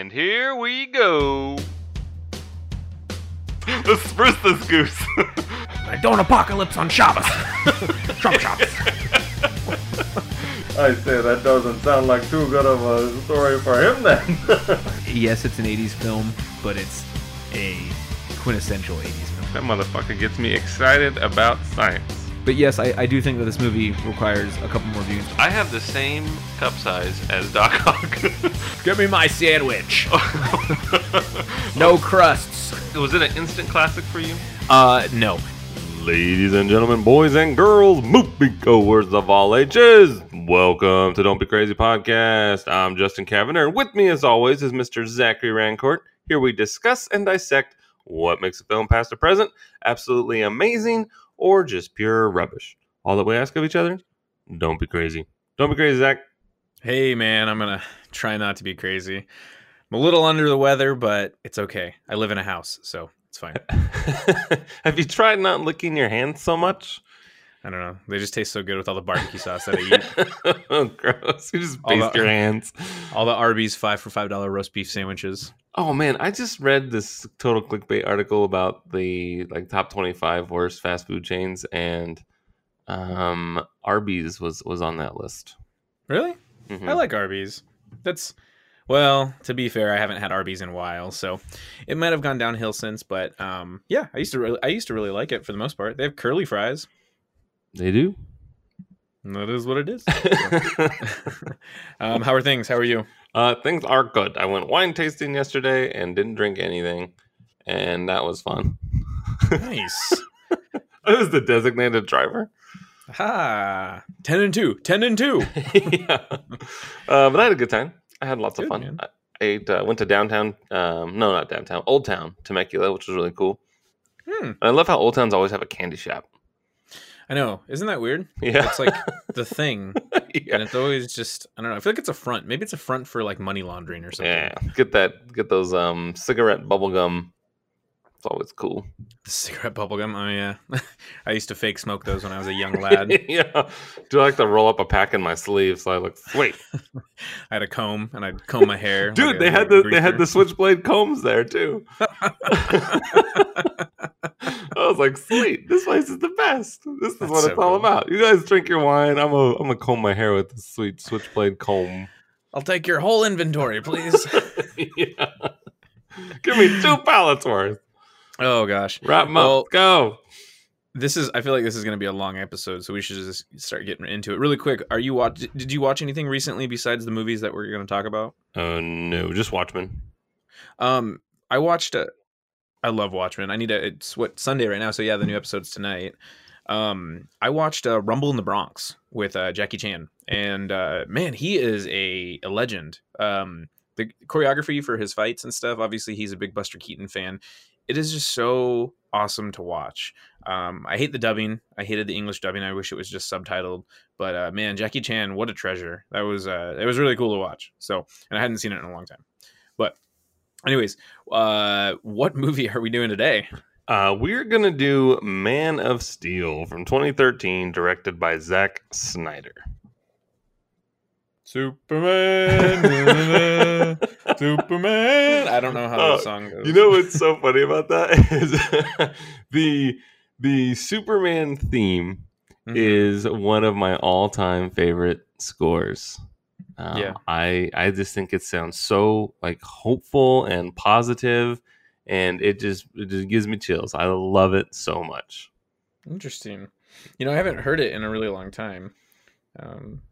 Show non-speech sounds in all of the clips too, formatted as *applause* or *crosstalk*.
And here we go. *gasps* Let's spruce this goose. I don't apocalypse on Shabbos. *laughs* Trump Shabbos. I say that doesn't sound like too good of a story for him then. *laughs* yes, it's an 80s film, but it's a quintessential 80s film. that motherfucker gets me excited about science. But yes, I, I do think that this movie requires a couple more views. I have the same cup size as Doc Ock. *laughs* Give me my sandwich. *laughs* no crusts. Was it an instant classic for you? Uh, no. Ladies and gentlemen, boys and girls, movie goers of all ages, welcome to Don't Be Crazy Podcast. I'm Justin Cavender, and with me, as always, is Mr. Zachary Rancourt. Here we discuss and dissect what makes a film past or present absolutely amazing or just pure rubbish. All that we ask of each other, don't be crazy. Don't be crazy, Zach. Hey man, I'm gonna *laughs* try not to be crazy. I'm a little under the weather, but it's okay. I live in a house, so it's fine. *laughs* Have you tried not licking your hands so much? I don't know. They just taste so good with all the barbecue *laughs* sauce that I eat. oh, gross. You just baste the- your hands. All the Arby's five for five dollar roast beef sandwiches. Oh man, I just read this total clickbait article about the like top 25 worst fast food chains and um Arby's was was on that list. Really? Mhm. I like Arby's. That's well, to be fair, I haven't had Arby's in a while, so it might have gone downhill since. But um, yeah, I used to really, I used to really like it for the most part. They have curly fries. They do. That is what it is. *laughs* um, how are things? How are you? uh things are good. I went wine tasting yesterday and didn't drink anything and that was fun. Nice. *laughs* I was the designated driver. Ha! Ten and two. Ten and two. *laughs* yeah. Uh, but I had a good time. I had lots of fun. I ate, uh, went to downtown. Um, no, not downtown. Old Town, Temecula, which was really cool. Hmm. I love how Old Towns always have a candy shop. I know. Isn't that weird? Yeah, It's like *laughs* the thing, yeah. and it's always just I don't know. I feel like it's a front. Maybe it's a front for like money laundering or something. yeah. Get that. Get those um cigarette bubble gum. It's always cool. The cigarette bubblegum. Oh yeah. *laughs* I used to fake smoke those when I was a young lad. *laughs* yeah. Do I like to roll up a pack in my sleeve so I look sweet? *laughs* I had a comb and I'd comb my hair. Dude, like a- they had like the they had the switchblade combs there too. I was like, sweet, this place is the best. This is That's what so it's all cool. about. You guys drink your wine. I'm a I'm gonna comb my hair with this sweet switchblade comb. I'll take your whole inventory, please. yeah. Give me two pallets worth. Oh gosh. Wrap 'em Well- up. Go. This is I feel like this is going to be a long episode, so we should just start getting into it really quick. Are you watch did you watch anything recently besides the movies that we're going to talk about? Oh no, just Watchmen. Um, I watched. A, I love Watchmen. I need to. It's what Sunday right now, so yeah, the new episode's tonight. Um, I watched uh, Rumble in the Bronx with uh, Jackie Chan, and uh, man, he is a, a legend. Um, the choreography for his fights and stuff. Obviously, he's a big Buster Keaton fan. It is just so awesome to watch. Um, I hate the dubbing. I hated the English dubbing. I wish it was just subtitled. But uh, man, Jackie Chan, what a treasure! That was uh, it was really cool to watch. So, and I hadn't seen it in a long time. But, anyways, uh, what *laughs* movie are we doing today? Uh, we're gonna do Man of Steel from 2013, directed by Zack Snyder. Superman, *laughs* Superman. I don't know how Oh, the song goes. You know what's so funny about that *laughs* is *laughs* the the Superman theme Mhm. is one of my all time favorite scores. Um, Yeah. I I just think it sounds so like hopeful and positive, and it just it just gives me chills. I love it so much. interesting. You know, I haven't heard it in a really long time, um,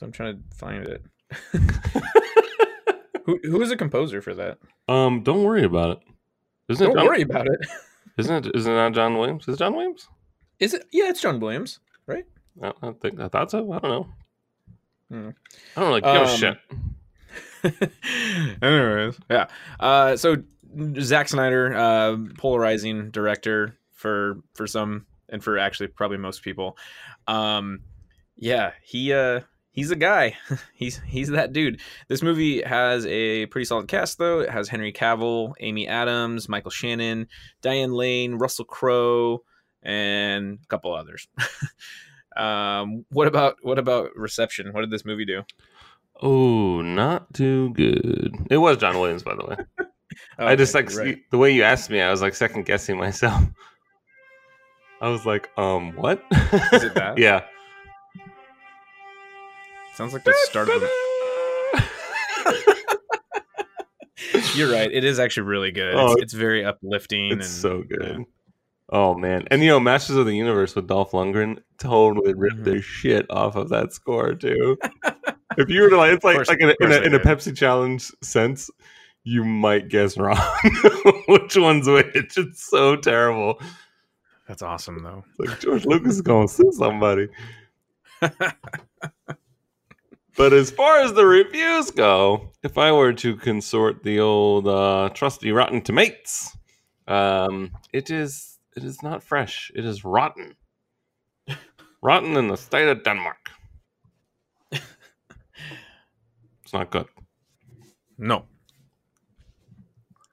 so I'm trying to find it. *laughs* who who is a composer for that? Um, don't worry about it. Isn't Don't it? John, worry about it. *laughs* Isn't it? Isn't it not John Williams? Is it John Williams? Is it? Yeah, it's John Williams, right? I, I think I thought so. I don't know. Hmm. I don't really give a Um, shit. *laughs* Anyways, yeah. Uh, so Zack Snyder, uh, polarizing director for for some and for actually probably most people. Um, yeah, he uh, he's a guy. *laughs* he's he's that dude. This movie has a pretty solid cast though. It has Henry Cavill, Amy Adams, Michael Shannon, Diane Lane, Russell Crowe, and a couple others. *laughs* um, what about what about reception? What did this movie do? Oh, not too good. It was John Williams, by the way. *laughs* I just like right. the way you asked me. I was like second guessing myself. I was like, um, what? Is it that? yeah. Sounds like the start of. *laughs* You're right. It is actually really good. Oh, it's, it's very uplifting. It's and, so good. Oh man, and you know, Masters of the Universe with Dolph Lundgren totally ripped Mhm. their shit off of that score too. if you were to like, it's like course- like in a, in a, in a. Pepsi challenge sense, you might guess wrong *laughs* which one's which. It's so terrible. That's awesome, though. It's like George Lucas is going to sue somebody. *laughs* But as far as the reviews go, if I were to consort the old uh, trusty Rotten Tomatoes, um, it is it is not fresh. It is rotten. rotten in the state of Denmark. *laughs* It's not good. No.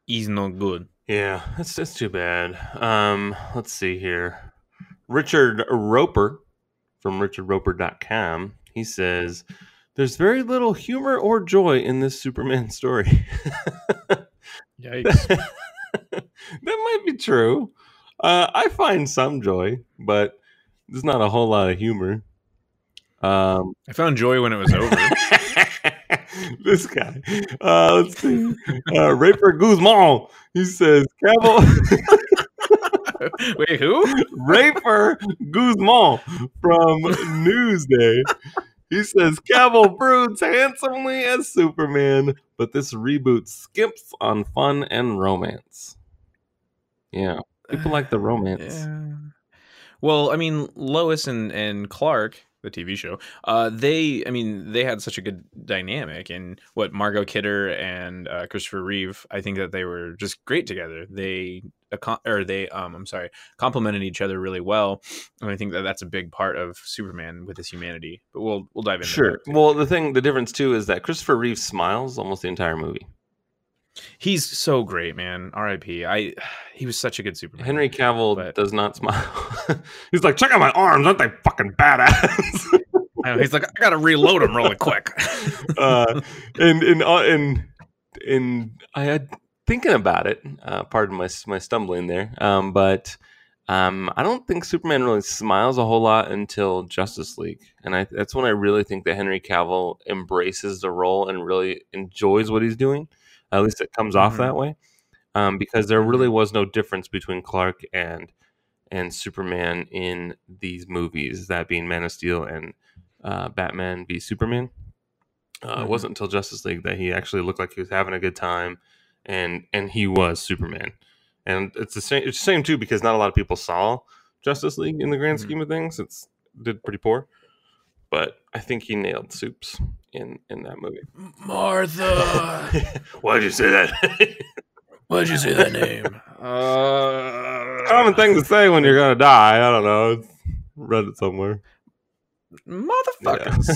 He's not good. Yeah, it's it's too bad. Um, let's see here. Richard Roeper from richardroeper.com. He says there's very little humor or joy in this Superman *laughs* story. Yikes. *laughs* that might be true. Uh, I find some joy, but there's not a whole lot of humor. Um, I found joy when it was over. *laughs* this guy. Uh, let's see. Uh, Rafer Guzman. He says, Cavill. Wait, who? Rafer Guzman from Newsday. He says Cavill broods handsomely as Superman, but this reboot skimps on fun and romance. Yeah, people like the romance. Yeah. Well, I mean, Lois and, and Clark, the TV show, uh, they, I mean, they had such a good dynamic. And what Margot Kidder and uh, Christopher Reeve, I think that they were just great together. They, or they, um, I'm sorry, complemented each other really well. And I think that that's a big part of Superman with his humanity. But we'll we'll dive into Sure. Well, the thing, the difference too is that Christopher Reeve smiles almost the entire movie. He's so great, man. R.I.P. I he was such a good Superman. Henry Cavill But- does not smile. *laughs* He's like, check out my arms, aren't they fucking badass? *laughs* I know, he's like, I gotta reload him really quick. *laughs* uh, and and uh, and and I had thinking about it. Uh, pardon my my stumbling there. Um, but um, I don't think Superman really smiles a whole lot until Justice League, and I, that's when I really think that Henry Cavill embraces the role and really enjoys what he's doing. At least it comes off Mhm. that way, um, because there really was no difference between Clark and and Superman in these movies, that being Man of Steel and uh, Batman v Superman. Uh, Mhm. It wasn't until Justice League that he actually looked like he was having a good time, and and he was Superman. And it's the same. It's the same too because not a lot of people saw Justice League in the grand Mhm. scheme of things. It's did pretty poor, but I think he nailed Soups in in that movie. Martha. *laughs* Why'd you say that? *laughs* Why'd you say that name? Uh, Common thing to say when you're gonna die. I don't know. It's, read it somewhere. Motherfuckers.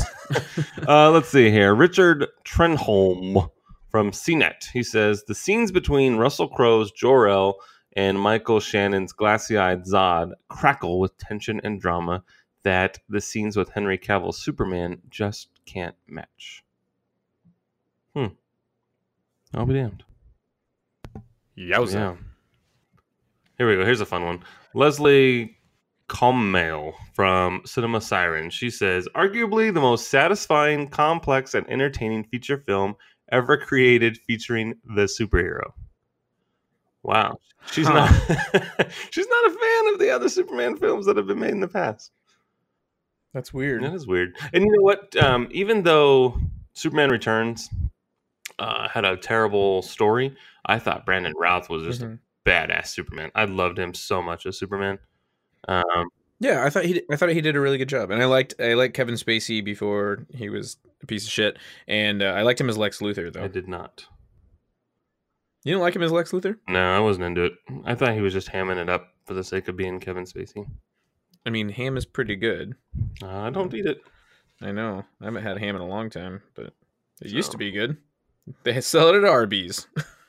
*laughs* uh, let's see here. Richard Trenholm from CNET. He says the scenes between Russell Crowe's Jor-El and Michael Shannon's glassy-eyed Zod crackle with tension and drama that the scenes with Henry Cavill's Superman just can't match. Hmm. I'll be damned. Yowza. Yeah. Here we go. Here's a fun one. Leslie Combemale from Cinema Siren. She says, arguably the most satisfying, complex, and entertaining feature film ever created featuring the superhero. Wow. She's Huh. not *laughs* she's not a fan of the other Superman films that have been made in the past. That's weird. That is weird. And you know what? Um, even though Superman Returns uh, had a terrible story, I thought Brandon Routh was just Mhm. a badass Superman. I loved him so much as Superman. Um, Yeah, I thought he I thought he did a really good job, and I liked I liked Kevin Spacey before he was a piece of shit, and uh, I liked him as Lex Luthor though. I did not. You don't like him as Lex Luthor? No, I wasn't into it. I thought he was just hamming it up for the sake of being Kevin Spacey. I mean, ham is pretty good. Uh, I don't eat it. I know. I haven't had ham in a long time, but it used to be good. They sell it at Arby's. *laughs*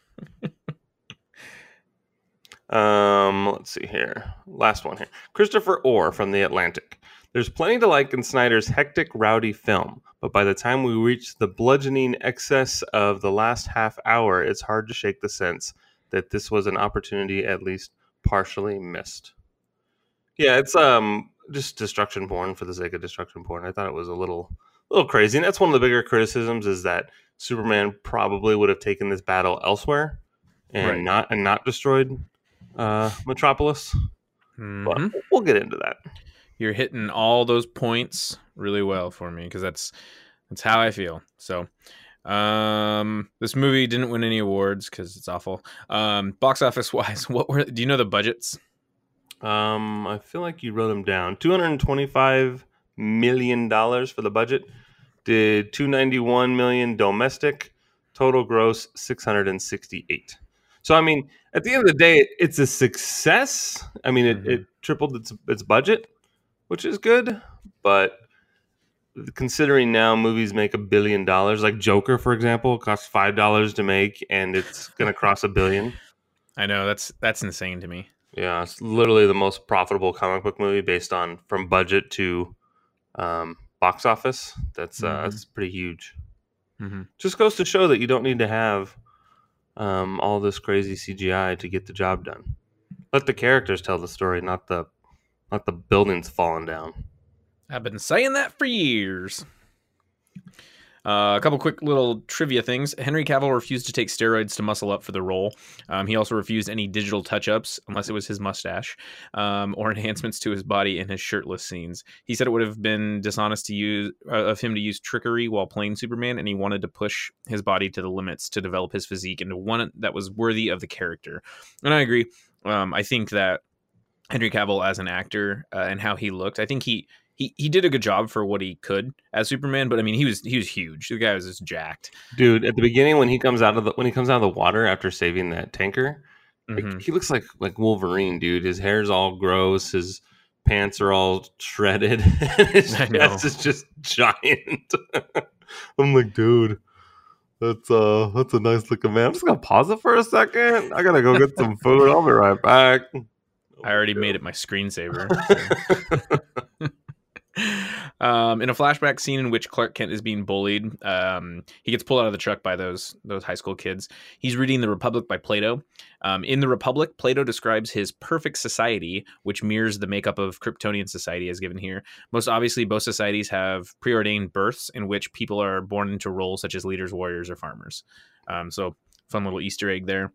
Um, let's see here. Last one here. Christopher Orr from The Atlantic. There's plenty to like in Snyder's hectic, rowdy film, but by the time we reach the bludgeoning excess of the last half hour, it's hard to shake the sense that this was an opportunity at least partially missed. Yeah, it's um just destruction porn for the sake of destruction porn. I thought it was a little a little crazy. And that's one of the bigger criticisms is that Superman probably would have taken this battle elsewhere and Right. not and not destroyed uh Metropolis. Mhm. But we'll get into that. You're hitting all those points really well for me because that's that's how I feel. So, um, this movie didn't win any awards because it's awful. Um, box office *laughs* wise, what were? Do you know the budgets? Um, I feel like you wrote them down. Two hundred and twenty-five million dollars for the budget. Did two ninety-one million domestic. Total gross six hundred and sixty-eight. So I mean, at the end of the day, it's a success. I mean, it, Mhm. it tripled its its budget, which is good. But considering now movies make a billion dollars, like Joker, for example, costs five dollars to make, and it's gonna cross a billion. I know that's that's insane to me. Yeah, it's literally the most profitable comic book movie based on from budget to um, box office. That's uh, Mhm. that's pretty huge. Mhm. Just goes to show that you don't need to have um, all this crazy CGI to get the job done. Let the characters tell the story, not the not the buildings falling down. I've been saying that for years. Uh, a couple quick little trivia things. Henry Cavill refused to take steroids to muscle up for the role. Um, he also refused any digital touch ups, unless it was his mustache, um, or *laughs* enhancements to his body in his shirtless scenes. He said it would have been dishonest to use uh, of him to use trickery while playing Superman, and he wanted to push his body to the limits to develop his physique into one that was worthy of the character. And I agree. Um, I think that Henry Cavill as an actor uh, and how he looked, I think he he he did a good job for what he could as Superman. But I mean, he was he was huge. The guy was just jacked. Dude, at the beginning when he comes out of the when he comes out of the water after saving that tanker, like, Mhm. he looks like like Wolverine, dude. His hair's all gross. His pants are all shredded. and *laughs* his I know. chest is just *laughs* giant. *laughs* I'm like, dude, that's uh that's a nice looking man. I'm just gonna pause it for a second. I gotta go get some food. I'll be right back. I already made it my screensaver. so. Um, in a flashback scene in which Clark Kent is being bullied, um, he gets pulled out of the truck by those those high school kids. He's reading The Republic by Plato. Um, in The Republic, Plato describes his perfect society, which mirrors the makeup of Kryptonian society as given here. Most obviously, both societies have preordained births in which people are born into roles such as leaders, warriors, or farmers. Um, so, fun little Easter egg there.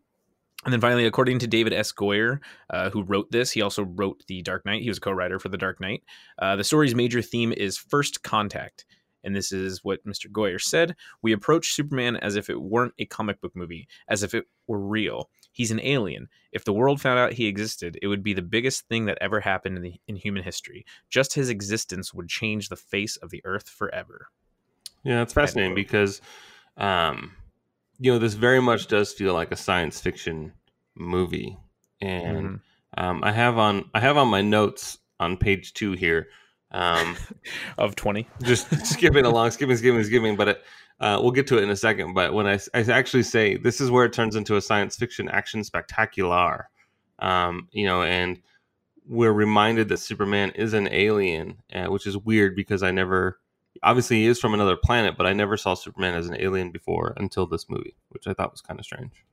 And then finally, according to David S. Goyer, uh, who wrote this, he also wrote The Dark Knight. He was a co-writer for The Dark Knight. Uh, the story's major theme is first contact. And this is what Mr. Goyer said. We approach Superman as if it weren't a comic book movie, as if it were real. He's an alien. If the world found out he existed, it would be the biggest thing that ever happened in, the, in human history. Just his existence would change the face of the earth forever. Yeah, it's fascinating because, um, you know, this very much does feel like a science fiction movie, and Mhm. um, I have on I have on my notes on page two here, um, *laughs* Of 20. *laughs* just skipping along, skipping, skipping, skipping. But it, uh, we'll get to it in a second. But when I, I actually say this is where it turns into a science fiction action spectacular, um, you know, and we're reminded that Superman is an alien, uh, which is weird because I never, obviously, he is from another planet, but I never saw Superman as an alien before until this movie, which I thought was kind of strange.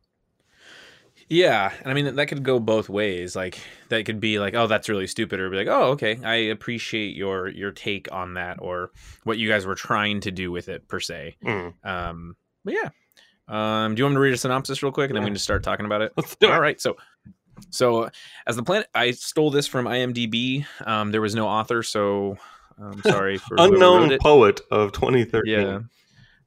Yeah, and I mean that could go both ways. Like that could be like, oh, that's really stupid, or be like, oh, okay, I appreciate your your take on that, or what you guys were trying to do with it per se. Mm. Um, but yeah, um, do you want me to read a synopsis real quick, and then we can just start talking about it? Let's do it. All right, so so as the planet, I stole this from IMDb. Um, there was no author, so I'm sorry for Unknown poet of 2013. Yeah.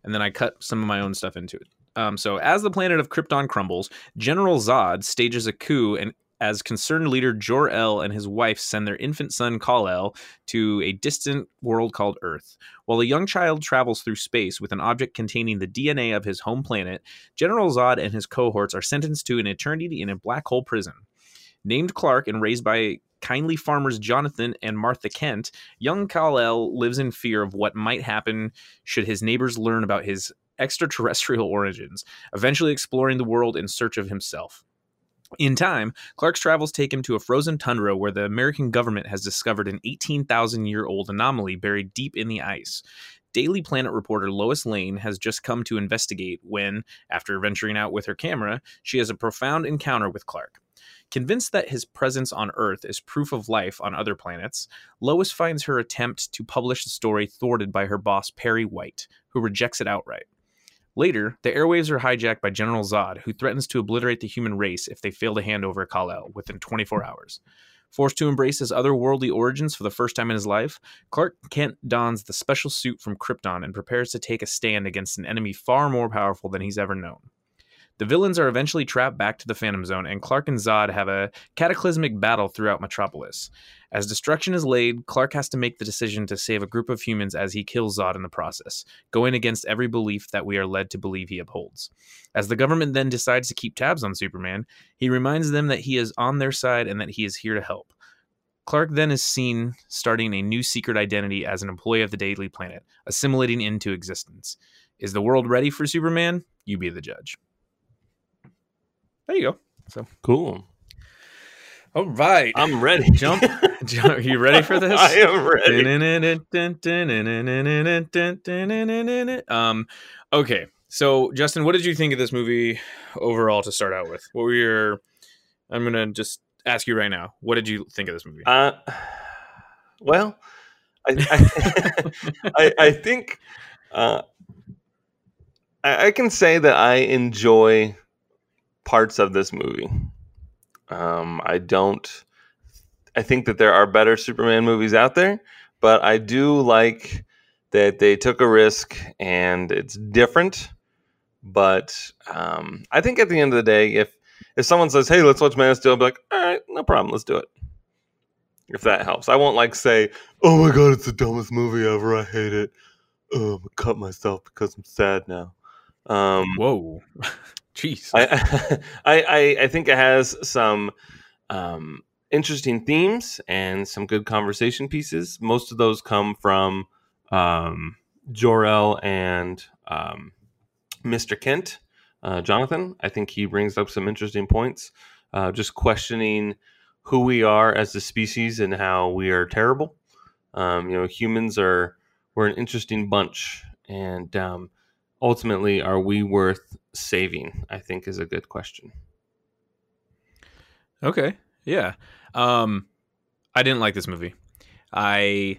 And then I cut some of my own stuff into it. Um, so as the planet of Krypton crumbles, General Zod stages a coup and as concerned leader Jor-El and his wife send their infant son Kal-El to a distant world called Earth. While a young child travels through space with an object containing the DNA of his home planet, General Zod and his cohorts are sentenced to an eternity in a black hole prison. Named Clark and raised by kindly farmers Jonathan and Martha Kent, young Kal-El lives in fear of what might happen should his neighbors learn about his extraterrestrial *laughs* origins, eventually exploring the world in search of himself. In time, Clark's travels take him to a frozen tundra where the American government has discovered an 18,000 year old anomaly buried deep in the ice. Daily Planet reporter Lois Lane has just come to investigate when, after venturing out with her camera, she has a profound encounter with Clark. Convinced that his presence on Earth is proof of life on other planets, Lois finds her attempt to publish the story thwarted by her boss Perry White, who rejects it outright. Later, the airwaves are hijacked by General Zod, who threatens to obliterate the human race if they fail to hand over Kal-El within 24 hours. Forced to embrace his otherworldly origins for the first time in his life, Clark Kent dons the special suit from Krypton and prepares to take a stand against an enemy far more powerful than he's ever known. The villains are eventually trapped back to the Phantom Zone, and Clark and Zod have a cataclysmic battle throughout Metropolis. As destruction is laid, Clark has to make the decision to save a group of humans as he kills Zod in the process, going against every belief that we are led to believe he upholds. As the government then decides to keep tabs on Superman, he reminds them that he is on their side and that he is here to help. Clark then is seen starting a new secret identity as an employee of the Daily Planet, assimilating into existence. Is the world ready for Superman? You be the judge. There you go. So, Cool. all right. I'm ready. *laughs* Jump. Jump. Are you ready for this? *laughs* I am ready. *laughs* um, okay. So, Justin, what did you think of this movie overall to start out with? What were your? I'm gonna just ask you right now. What did you think of this movie? Uh, well, I I, I, I think uh, I, I can say that I enjoy parts of this movie. Um, I don't. I think that there are better Superman movies out there, but I do like that they took a risk and it's different. But um, I think at the end of the day, if if someone says, "Hey, let's watch Man of Steel," I'll be like, "All right, no problem, let's do it." If that helps, I won't like say, "Oh my god, it's the dumbest movie ever. I hate it. Oh, gonna cut myself because I'm sad now." Um, Whoa, *laughs* jeez. *laughs* I, I, I, think it has some um, interesting themes and some good conversation pieces. Most of those come from um, Jor-El and um, Mr. Kent, uh, Jonathan. I think he brings up some interesting points, uh, just questioning who we are as a species and how we are terrible. Um, you know, humans are we're an interesting bunch, and um, ultimately, are we worth saving? I think is a good question. Okay. Yeah. Um I didn't like this movie. I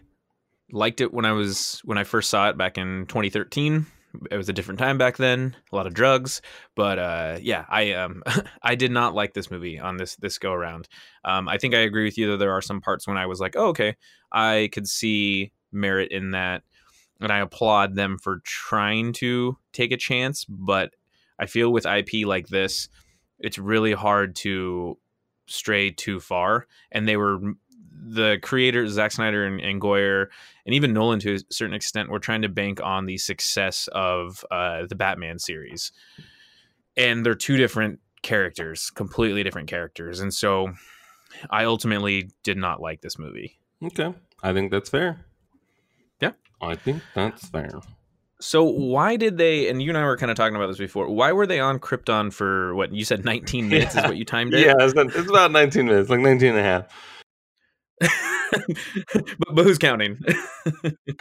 liked it when I was when I first saw it back in 2013. It was a different time back then, a lot of drugs, but uh yeah, I um *laughs* I did not like this movie on this this go around. Um I think I agree with you though. there are some parts when I was like, "Oh, okay. I could see merit in that." And I applaud them for trying to take a chance, but I feel with IP like this, it's really hard to stray too far. And they were the creators, Zack Snyder and, and Goyer, and even Nolan to a certain extent, were trying to bank on the success of uh, the Batman series. And they're two different characters, completely different characters. And so I ultimately did not like this movie. Okay, I think that's fair. Yeah. I think that's fair. So why did they? And you and I were kind of talking about this before. Why were they on Krypton for what you said? Nineteen *laughs* minutes Yeah. is what you timed it. Yeah, it's, not- it's about 19 minutes, like 19 and a half. *laughs* but, but who's counting? *laughs*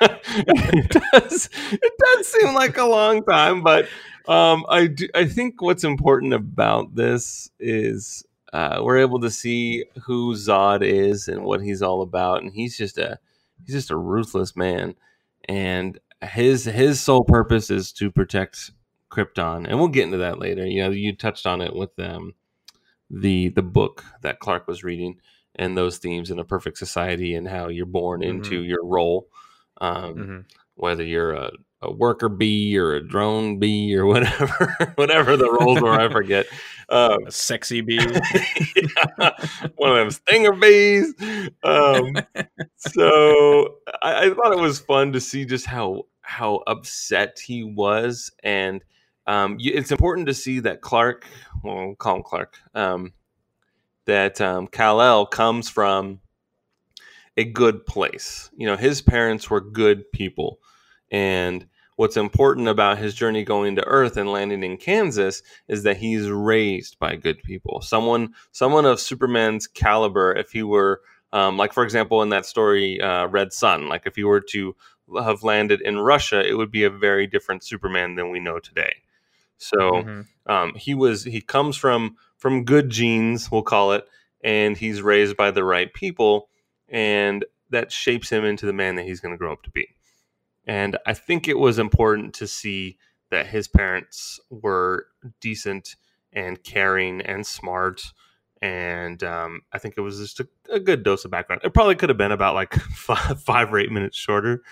it does it does seem like a long time, but um, I do, I think what's important about this is uh, we're able to see who Zod is and what he's all about, and he's just a he's just a ruthless man, and his his sole purpose is to protect Krypton, and we'll get into that later. You know, you touched on it with um, the the book that Clark was reading and those themes in a perfect society and how you're born into your role um, Mhm. whether you're a, a worker bee or a drone bee or *laughs* whatever whatever the roles are i forget um, A sexy bee. *laughs* yeah, one of them stinger bees. Um, so I, I thought it was fun to see just how how upset he was. And um, it's important to see that clark well we'll call him clark um, that um, kal-el comes from a good place. You know his parents were good people. And what's important about his journey going to Earth and landing in Kansas is that he's raised by good people. Someone, someone of Superman's caliber. If he were, um, like for example, in that story, uh, Red Sun, like if he were to have landed in Russia, it would be a very different Superman than we know today. So Mhm. um, he was he comes from from good genes, we'll call it, and he's raised by the right people, and that shapes him into the man that he's going to grow up to be. And I think it was important to see that his parents were decent and caring and smart. And um, I think it was just a, a good dose of background. It probably could have been about like *laughs* five, five or eight minutes shorter,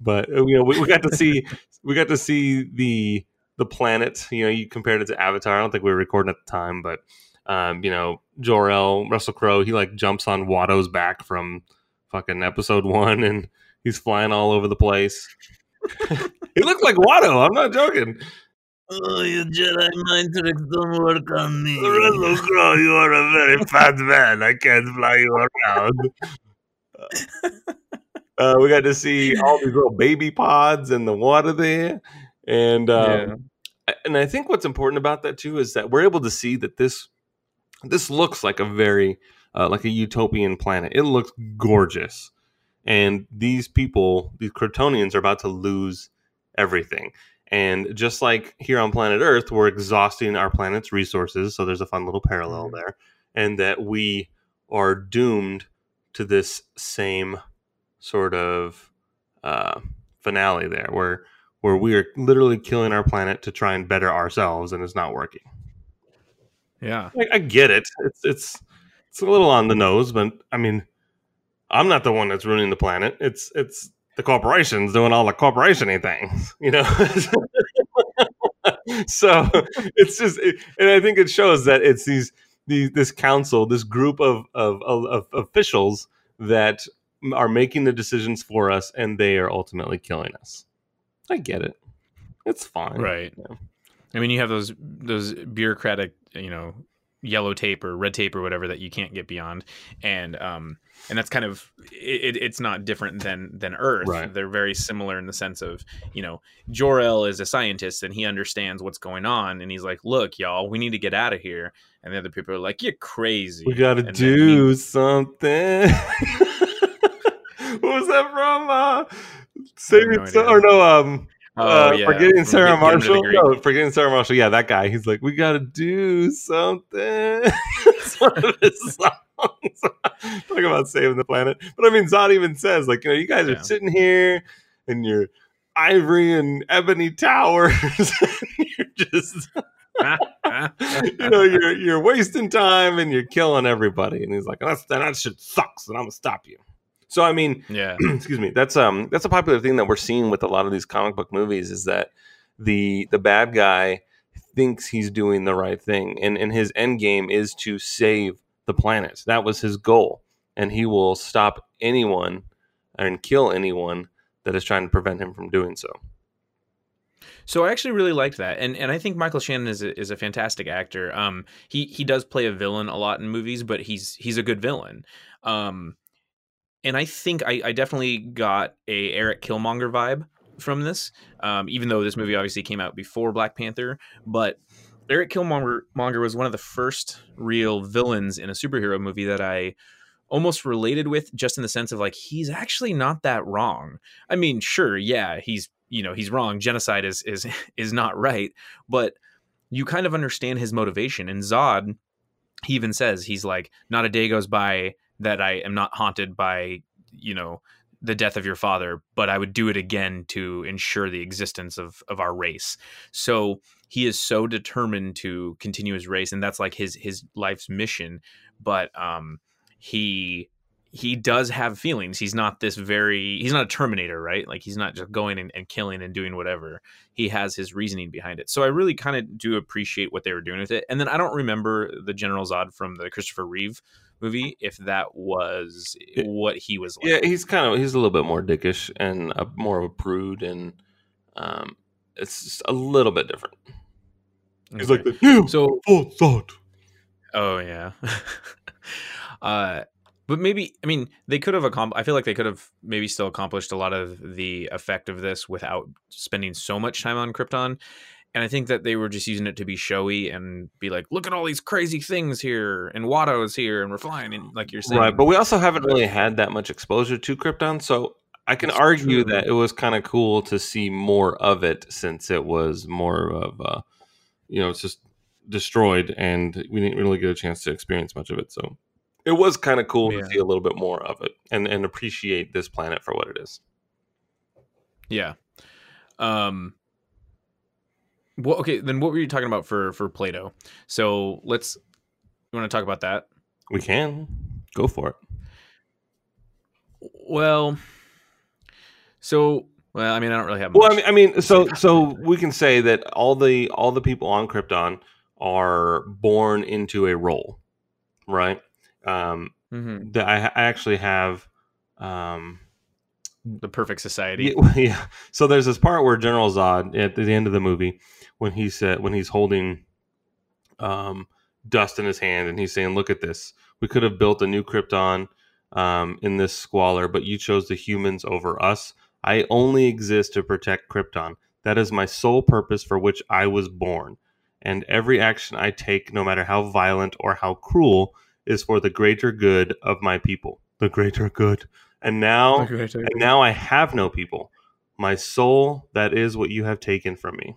but uh, you know we, we got to see *laughs* we got to see the the planet. You know, you compared it to Avatar. I don't think we were recording at the time, but um, you know, Jor El, Russell Crowe, he like jumps on Watto's back from fucking episode one, and he's flying all over the place. he looked like Watto. I'm not joking. Oh, you Jedi mind tricks don't work on me. *laughs* Russell Crowe, you are a very fat man. I can't fly you around. *laughs* Uh, we got to see all these little baby pods in the water there, and um, Yeah. And I think what's important about that too is that we're able to see that this this looks like a very uh, like a utopian planet. It looks gorgeous, and these people, these Kryptonians, are about to lose everything. And just like here on planet Earth, we're exhausting our planet's resources. So there's a fun little parallel Mhm. there, and that we are doomed to this same sort of uh, finale there, where where we are literally killing our planet to try and better ourselves, and it's not working. Yeah. Like, I get it. It's it's it's a little on the nose, but I mean, I'm not the one that's ruining the planet. It's it's the corporations doing all the corporationy things, *laughs* you know. *laughs* so it's just, it, and I think it shows that it's these these this council, this group of of, of of officials that are making the decisions for us, and they are ultimately killing us. I get it. It's fine. Right. Yeah. I mean, you have those those bureaucratic, you know, yellow tape or red tape or whatever that you can't get beyond, and um, and that's kind of it, it- it's not different than than Earth. Right. They're very similar in the sense of you know, Jor El is a scientist and he understands what's going on, and he's like, "Look, y'all, we need to get out of here." And the other people are like, "You're crazy. We gotta And do something. *laughs* what was that from? Uh, Saving no or no? Um, Oh uh, yeah, forgetting Sarah Get- Get 'Em to the Marshall. No, forgetting Sarah Marshall. Yeah, that guy. He's like, we gotta do something. *laughs* it's one of his *laughs* songs. *laughs* Talk about saving the planet. But I mean, Zod even says, like, you know, you guys are sitting here in your ivory and ebony towers. and you're just you know, you're you're wasting time and you're killing everybody. And he's like, that's that shit sucks, and I'm gonna stop you. So I mean, *clears throat* yeah, excuse me, that's um that's a popular thing that we're seeing with a lot of these comic book movies is that the the bad guy thinks he's doing the right thing, and and his end game is to save the planet. That was his goal, and he will stop anyone and kill anyone that is trying to prevent him from doing so. So I actually really liked that, and and I think Michael Shannon is a, is a fantastic actor. Um, he he does play a villain a lot in movies, but he's he's a good villain. Um, and I think I, I definitely got a Eric Killmonger vibe from this. Um, even though this movie obviously came out before Black Panther, but Eric Killmonger Monger was one of the first real villains in a superhero movie that I almost related with, just in the sense of like he's actually not that wrong. I mean, sure, yeah, he's you know he's wrong. Genocide is is *laughs* is not right, but you kind of understand his motivation. And Zod, he even says he's like, not a day goes by that I am not haunted by you know the death of your father, but I would do it again to ensure the existence of of our race. So he is so determined to continue his race, and that's like his his life's mission. But um, he he does have feelings. He's not this very he's not a Terminator, right? Like he's not just going and, and killing and doing whatever. He has his reasoning behind it. So I really kind of do appreciate what they were doing with it. And then I don't remember the General Zod from the Christopher Reeve movie if that was what he was like. Yeah, he's kind of he's a little bit more dickish and a, more of a prude, and um, it's just a little bit different. He's like the new so full thought. Oh yeah. *laughs* uh but maybe I mean they could have accomplished. I feel like they could have maybe still accomplished a lot of the effect of this without spending so much time on Krypton. And I think that they were just using it to be showy and be like, look at all these crazy things here, and Watto's here, and we're flying, and like you're saying, Right, but we also haven't really had that much exposure to Krypton, so I can That's argue true. that it was kind of cool to see more of it since it was more of uh you know, it's just destroyed and we didn't really get a chance to experience much of it. So it was kind of cool Yeah. to see a little bit more of it and and appreciate this planet for what it is. yeah. Um. Well, okay. Then what were you talking about for for Plato? So let's. You want to talk about that? We can go for it. Well. So well, I mean, I don't really have. Well, I mean, I mean, so so we can say that all the all the people on Krypton are born into a role, right? Um, Mhm. that I, I actually have. Um, the perfect society. yeah, *laughs* yeah. So there's this part where General Zod at the end of the movie when he said when he's holding um, dust in his hand and he's saying, "Look at this. We could have built a new Krypton um, in this squalor, but you chose the humans over us. I only exist to protect Krypton. That is my sole purpose for which I was born. And every action I take, no matter how violent or how cruel, is for the greater good of my people. The greater good. And now and now I have no people. My soul, that is what you have taken from me.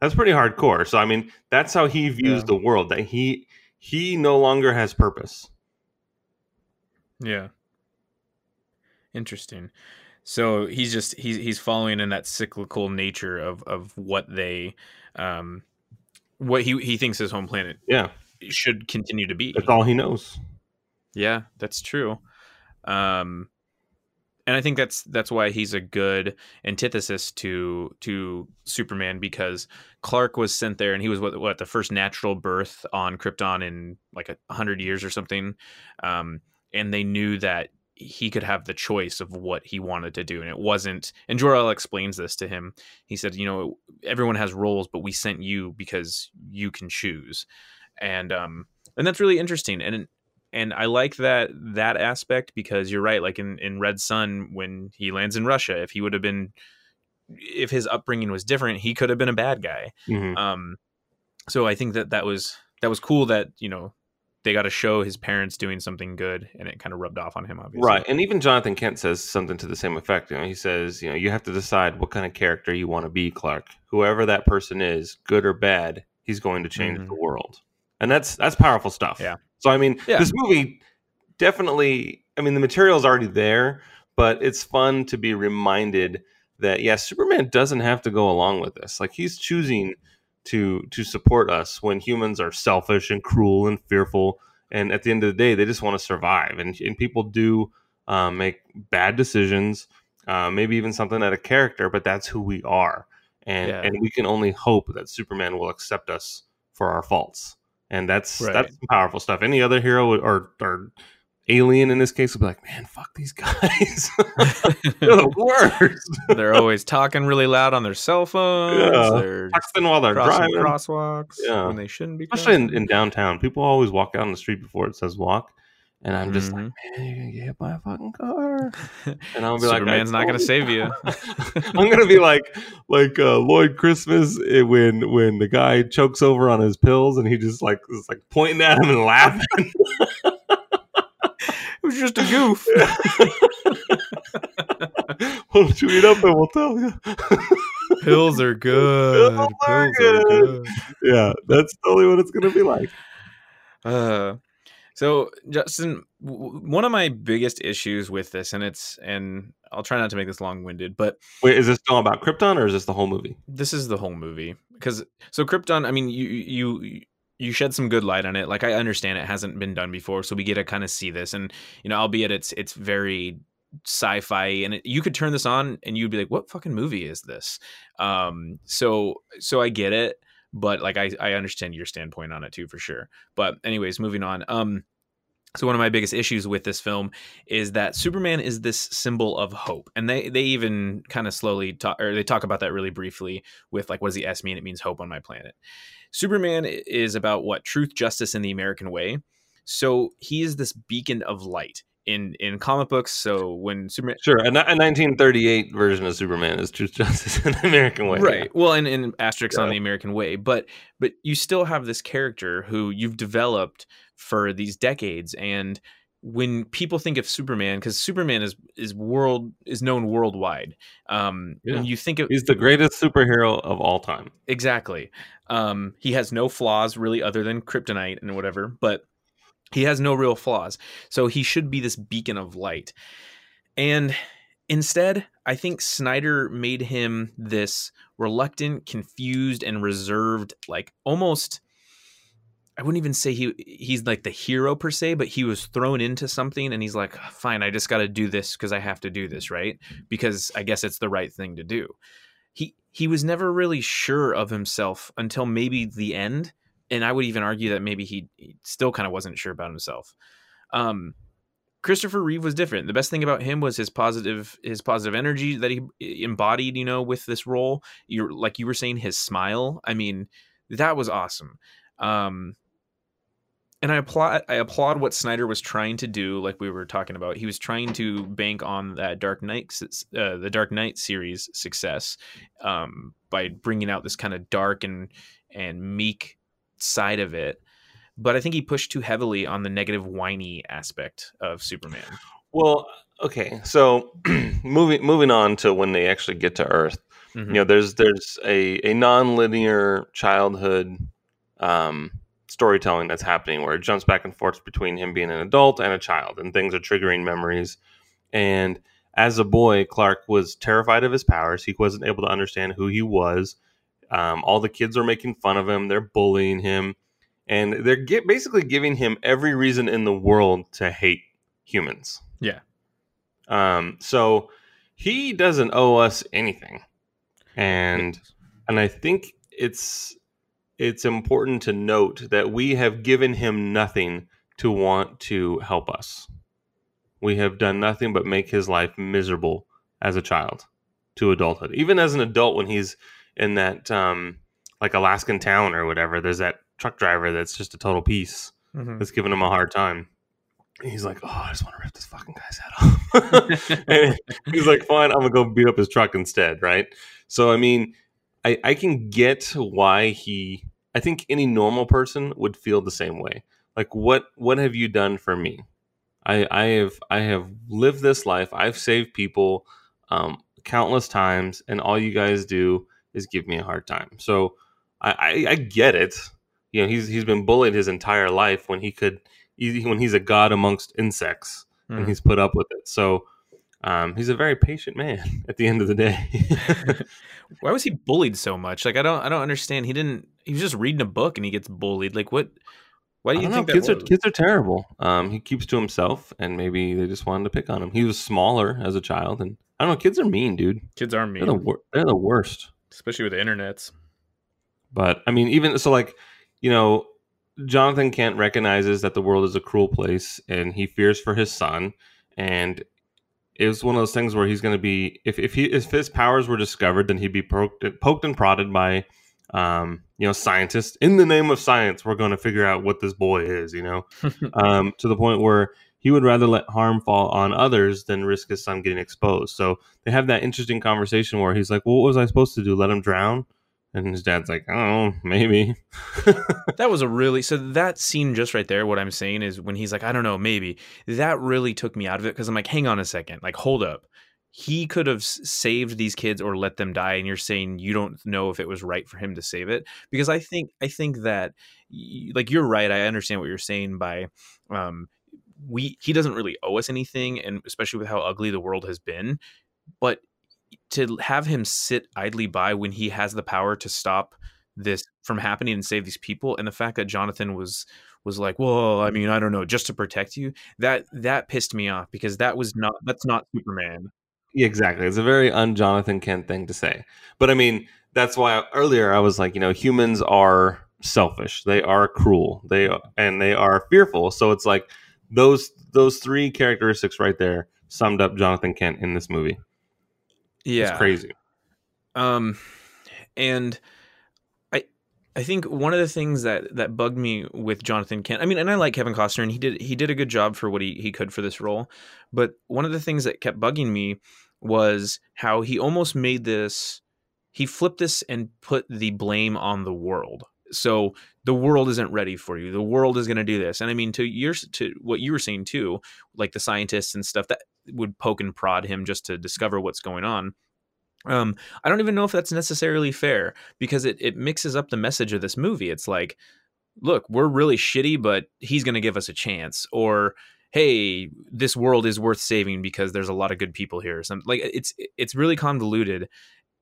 That's pretty hardcore. So I mean, that's how he views Yeah. the world. That he he no longer has purpose. Yeah. Interesting. So he's just he's he's following in that cyclical nature of of what they um what he he thinks his home planet Yeah, should continue to be. that's all he knows. Yeah, that's true. Um and I think that's that's why he's a good antithesis to to Superman because Clark was sent there and he was what what the first natural birth on Krypton in like a hundred years or something, um, and they knew that he could have the choice of what he wanted to do and it wasn't and Jor-El explains this to him. He said you know everyone has roles but we sent you because you can choose. And um and that's really interesting and and I like that that aspect because you're right like in in Red Sun when he lands in Russia if he would have been if his upbringing was different he could have been a bad guy Mhm. um so I think that that was that was cool that you know they got to show his parents doing something good and it kind of rubbed off on him obviously Right, and even Jonathan Kent says something to the same effect. You know, he says, you know, you have to decide what kind of character you want to be, Clark. Whoever that person is, good or bad, he's going to change Mhm. the world, and that's that's powerful stuff. Yeah. So I mean, Yeah. this movie definitely. I mean, the material is already there, but it's fun to be reminded that yes, Superman doesn't have to go along with this. Like he's choosing to to support us when humans are selfish and cruel and fearful and at the end of the day they just want to survive and, and people do um, make bad decisions uh, maybe even something out of character but that's who we are and Yeah. and we can only hope that superman will accept us for our faults and that's Right. that's some powerful stuff any other hero or or alien in this case would be like man fuck these guys *laughs* they're the *laughs* worst they're always *laughs* talking really loud on their cell phones Yeah. they're texting while they're driving crosswalks Yeah. when they shouldn't be especially in, in downtown people always walk out on the street before it says walk and i'm just like Mhm. man you're gonna get hit by a fucking car. *laughs* And i'll be like Superman's not gonna save you. *laughs* *laughs* i'm gonna be like like uh, lloyd christmas eh, when when the guy chokes over on his pills and he just like is like pointing at him and laughing. It was just a goof. Why don't you eat up and we'll tell you pills are good. Pills pills are are good. good. Yeah that's totally what it's gonna be like. Uh, so Justin, w- one of my biggest issues with this, and it's, and I'll try not to make this long-winded, but wait is this all about krypton or is this the whole movie this is the whole movie because so Krypton. I mean, you you you shed some good light on it. Like I understand it hasn't been done before, so we get to kind of see this, and you know, albeit it's it's very sci-fi and it, you could turn this on and you'd be like what fucking movie is this um so so i get it but like i i understand your standpoint on it too for sure but anyways moving on um so one of my biggest issues with this film is that Superman is this symbol of hope, and they they even kind of slowly talk or they talk about that really briefly with like what does the S mean? It means hope on my planet. Superman is about what truth, justice, and the American way. So he is this beacon of light in in comic books. So when Superman, Sure, a, a 1938 version of Superman is Truth, Justice, *laughs* and the American Way. right? Well, and and asterisks on the American way, but but you still have this character who you've developed for these decades, and when people think of Superman, because Superman is is world is known worldwide. Um, Yeah. when you think of He's the greatest superhero of all time. exactly, um, he has no flaws really, other than kryptonite and whatever, but he has no real flaws. So he should be this beacon of light. And instead, I think Snyder made him this reluctant, confused, and reserved, like almost I wouldn't even say he he's like the hero per se, but he was thrown into something and he's like, fine, I just gotta do this because I have to do this, right? Because I guess it's the right thing to do. He he was never really sure of himself until maybe the end. And I would even argue that maybe he, he still kind of wasn't sure about himself. Um Christopher Reeve was different. The best thing about him was his positive his positive energy that he embodied, you know, with this role. You're like you were saying his smile. I mean, that was awesome. Um and I applaud I applaud what Snyder was trying to do like we were talking about. He was trying to bank on that Dark Knight uh, the Dark Knight series success um by bringing out this kind of dark and and meek side of it. But I think he pushed too heavily on the negative whiny aspect of Superman. Well, okay, so *clears throat* moving moving on to when they actually get to Earth, Mhm. you know, there's there's a a non-linear childhood um, storytelling that's happening where it jumps back and forth between him being an adult and a child, and things are triggering memories. And as a boy, Clark was terrified of his powers. He wasn't able to understand who he was. Um, all the kids are making fun of him. They're bullying him, and they're gi- basically giving him every reason in the world to hate humans. Yeah. Um. So he doesn't owe us anything, and and I think it's it's important to note that we have given him nothing to want to help us. We have done nothing but make his life miserable as a child to adulthood. Even as an adult, when he's in that um, like Alaskan town or whatever, there's that truck driver that's just a total piece Mhm. that's giving him a hard time. He's like, "Oh, I just want to rip this fucking guy's head off." *laughs* and he's like, "Fine, I'm gonna go beat up his truck instead." Right? So, I mean, I I can get why he. I think any normal person would feel the same way. Like, what what have you done for me? I I have I have lived this life. I've saved people um, countless times, and all you guys do is give me a hard time. So I, I, I get it. You know, he's he's been bullied his entire life when he could when he's a god amongst insects and Mhm. he's put up with it. So um, he's a very patient man *laughs* at the end of the day. *laughs* *laughs* Why was he bullied so much? Like I don't I don't understand. He didn't he was just reading a book and he gets bullied. Like what why do you think know, that kids are kids are terrible. Um, he keeps to himself, and maybe they just wanted to pick on him. He was smaller as a child, and I don't know. Kids are mean, dude. Kids are They're the mean, wor- they're the worst. Especially with the internets. But I mean, even so, like you know, Jonathan Kent recognizes that the world is a cruel place, and he fears for his son. And it was one of those things where he's going to be if if he if his powers were discovered, then he'd be poked, poked and prodded by um, you know scientists. In the name of science, we're going to figure out what this boy is. You know, *laughs* um, to the point where he would rather let harm fall on others than risk his son getting exposed. So they have that interesting conversation where he's like, well, "What was I supposed to do? Let him drown?" And his dad's like, "I don't know, maybe." *laughs* That was a really so that scene just right there. What I'm saying is when he's like, I don't know, maybe that really took me out of it because I'm like, hang on a second, like hold up. He could have saved these kids or let them die, and you're saying you don't know if it was right for him to save it because I think I think that like you're right. I understand what you're saying by um, we he doesn't really owe us anything, and especially with how ugly the world has been, but to have him sit idly by when he has the power to stop this from happening and save these people and the fact that jonathan was was like well i mean i don't know just to protect you that that pissed me off because that was not that's not superman exactly. It's a very un Jonathan Kent thing to say. But I mean, that's why earlier I was like, you know, humans are selfish. They are cruel. They and they are fearful. So it's like those those three characteristics right there summed up Jonathan Kent in this movie. yeah It's crazy. um and i I think one of the things that that bugged me with Jonathan Kent, I mean, and I like Kevin Costner, and he did he did a good job for what he he could for this role. But one of the things that kept bugging me was how he almost made this, he flipped this and put the blame on the world. So the world isn't ready for you. The world is going to do this, and I mean, to your to what you were saying too, like the scientists and stuff that would poke and prod him just to discover what's going on. Um, I don't even know if that's necessarily fair because it, it mixes up the message of this movie. It's like, look, we're really shitty, but he's going to give us a chance. Or, hey, this world is worth saving because there's a lot of good people here. Some like it's it's really convoluted,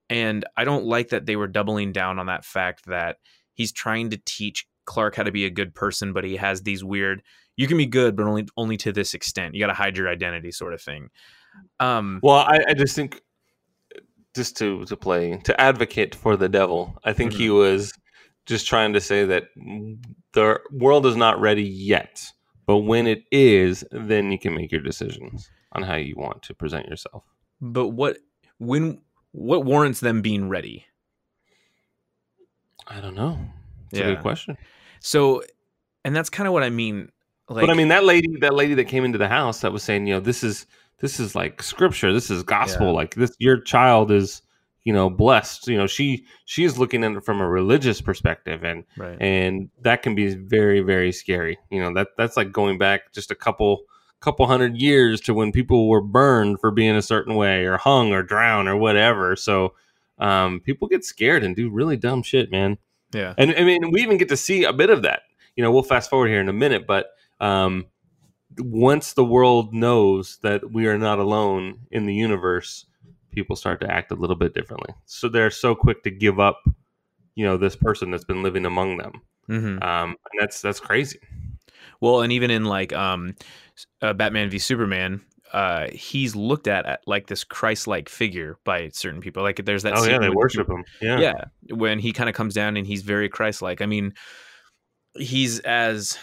and I don't like that they were doubling down on that fact that he's trying to teach Clark how to be a good person, but he has these weird. You can be good, but only only to this extent. You got to hide your identity, sort of thing. Um, Well, I, I just think just to to play to advocate for the devil. I think he was just trying to say that the world is not ready yet, but when it is, then you can make your decisions on how you want to present yourself. but what when what warrants them being ready? I don't know. It's a Yeah. good question. So, and that's kind of what I mean. Like, but I mean, that lady, that lady that came into the house that was saying, you know, this is this is like scripture. This is gospel. Yeah. Like this, your child is, you know, blessed. You know, she she is looking at it from a religious perspective, and right? and that can be very very scary. You know, that that's like going back just a couple couple hundred years to when people were burned for being a certain way, or hung, or drowned, or whatever. So. Um, people get scared and do really dumb shit, man. yeah, And I mean, we even get to see a bit of that. You know, we'll fast forward here in a minute, but um, once the world knows that we are not alone in the universe, people start to act a little bit differently. So they're so quick to give up, you know, this person that's been living among them. hmm Um, and that's that's crazy. Well, and even in like um, uh, Batman v Superman, uh, he's looked at, at like this Christ-like figure by certain people. Like, there's that. oh yeah, they worship him. Yeah. yeah when he kind of comes down and he's very christ-like i mean he's as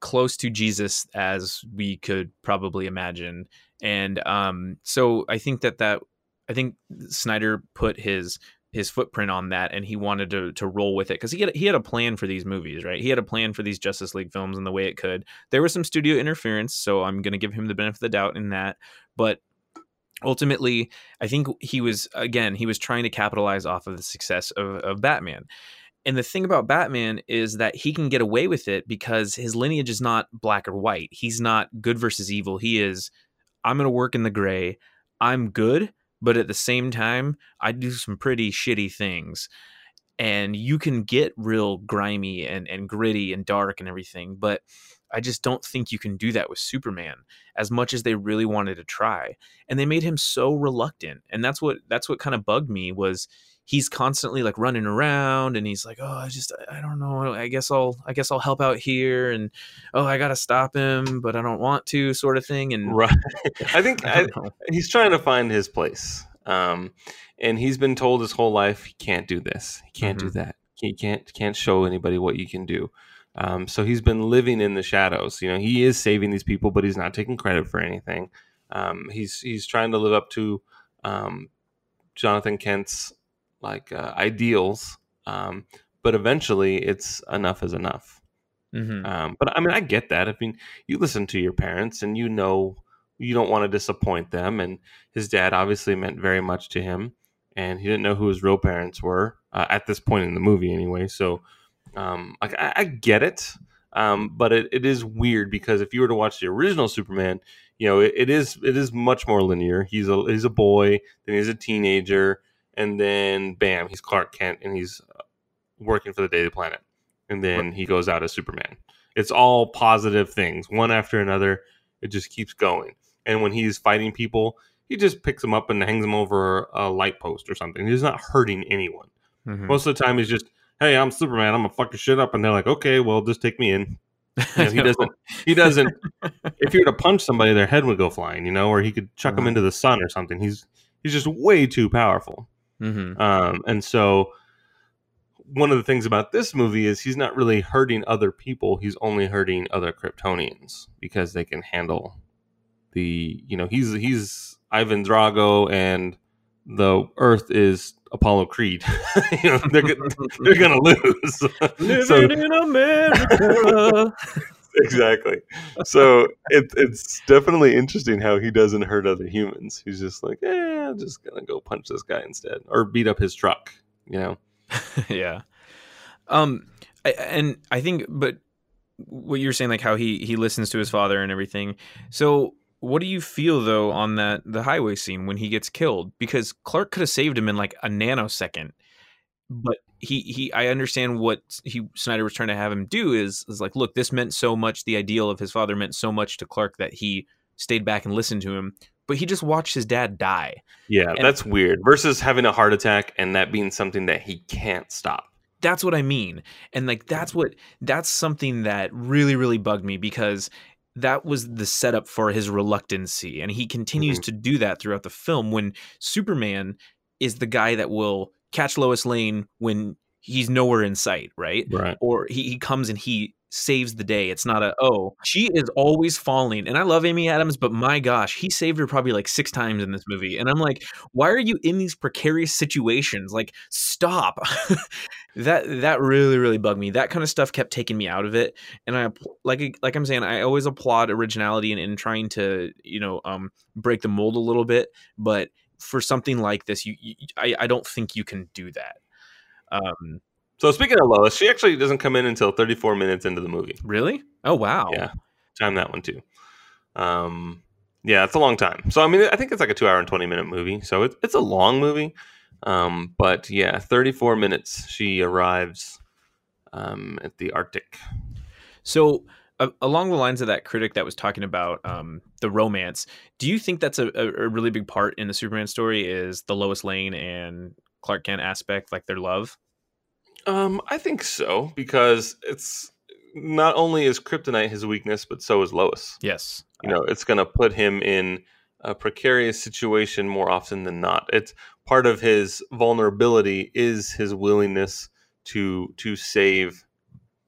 close to jesus as we could probably imagine and um so i think that that i think snyder put his his footprint on that and he wanted to to roll with it because he had he had a plan for these movies right? He had a plan for these justice league films and the way it could. There was some studio interference so i'm going to give him the benefit of the doubt in that but ultimately i think he was again he was trying to capitalize off of the success of, of batman. And the thing about batman is that he can get away with it because his lineage is not black or white. He's not good versus evil. He is i'm going to work in the gray. I'm good but at the same time i do some pretty shitty things and you can get real grimy and, and gritty and dark and everything but i just don't think you can do that with superman as much as they really wanted to try and they made him so reluctant and that's what that's what kind of bugged me was he's constantly like running around and he's like oh i just i don't know i guess i'll i guess i'll help out here and oh i gotta stop him but i don't want to sort of thing and Right. *laughs* I think *laughs* I I, he's trying to find his place. Um, and he's been told his whole life he can't do this, he can't do that, he can't can't show anybody what you can do. Um, so he's been living in the shadows. You know, he is saving these people, but he's not taking credit for anything. Um, he's he's trying to live up to um, Jonathan Kent's like uh, ideals, um, but eventually, it's enough is enough. Mhm. Um, but I mean, I get that. I mean, you listen to your parents and you know you don't want to disappoint them. And his dad obviously meant very much to him. And he didn't know who his real parents were uh, at this point in the movie, anyway. So, um, like, I, I get it. Um, but it, it is weird because if you were to watch the original Superman, you know, it, it is it is much more linear. He's a he's a boy, then he's a teenager, and then bam, he's Clark Kent, and he's uh, working for the Daily Planet and then he goes out as Superman. It's all positive things, one after another. It just keeps going. And when he's fighting people, he just picks them up and hangs them over a light post or something. He's not hurting anyone. Mhm. Most of the time, he's just, "Hey, I'm Superman. I'm gonna fuck your shit up," and they're like, "Okay, well, just take me in." *laughs* You know, he doesn't. He doesn't. *laughs* if you were to punch somebody, their head would go flying. You know, or he could chuck them Uh-huh. into the sun or something. He's he's just way too powerful. Mhm. Um, and so one of the things about this movie is he's not really hurting other people. He's only hurting other Kryptonians because they can handle the, you know, he's, he's Ivan Drago and the Earth is Apollo Creed. *laughs* you know, they're, *laughs* they're gonna lose. *laughs* So- in America. exactly. So it, it's definitely interesting how he doesn't hurt other humans. He's just like, eh, I'm just gonna go punch this guy instead, or beat up his truck. You know. *laughs* yeah. Um, I, and I think, but what you're saying, like how he he listens to his father and everything. So, what do you feel though on that the highway scene when he gets killed? Because Clark could have saved him in like a nanosecond, but he he I understand what he Snyder was trying to have him do is is like, look, this meant so much. The ideal of his father meant so much to Clark that he stayed back and listened to him. But he just watched his dad die. Yeah, And- that's weird. Versus having a heart attack and that being something that he can't stop. that's what I mean. And like that's what that's something that really really bugged me because that was the setup for his reluctancy and he continues mm-hmm. to do that throughout the film when Superman is the guy that will catch Lois Lane when he's nowhere in sight, right? Right. Or he, he comes and he saves the day. It's not a oh, she is always falling. And I love Amy Adams, but my gosh, he saved her probably like six times in this movie. And I'm like, why are you in these precarious situations? Like, stop. *laughs* that that really really bugged me. That kind of stuff kept taking me out of it. And I like like I'm saying, I always applaud originality and in trying to you know um break the mold a little bit. But for something like this, you, you I I don't think you can do that. Um, So speaking of Lois, she actually doesn't come in until 34 minutes into the movie. really? Oh wow. Yeah, time that one too. Um, yeah, it's a long time. So I mean, I think it's like a two hour and 20 minute movie. So it's it's a long movie. Um, but yeah, 34 minutes. She arrives um, at the Arctic. So, uh, along the lines of that critic that was talking about um, the romance, do you think that's a, a really big part in the Superman story? Is the Lois Lane and Clark Kent aspect, like their love? Um, I think so because it's not only is Kryptonite his weakness, but so is Lois. Yes. You know, it's going to put him in a precarious situation more often than not. It's part of his vulnerability is his willingness to to save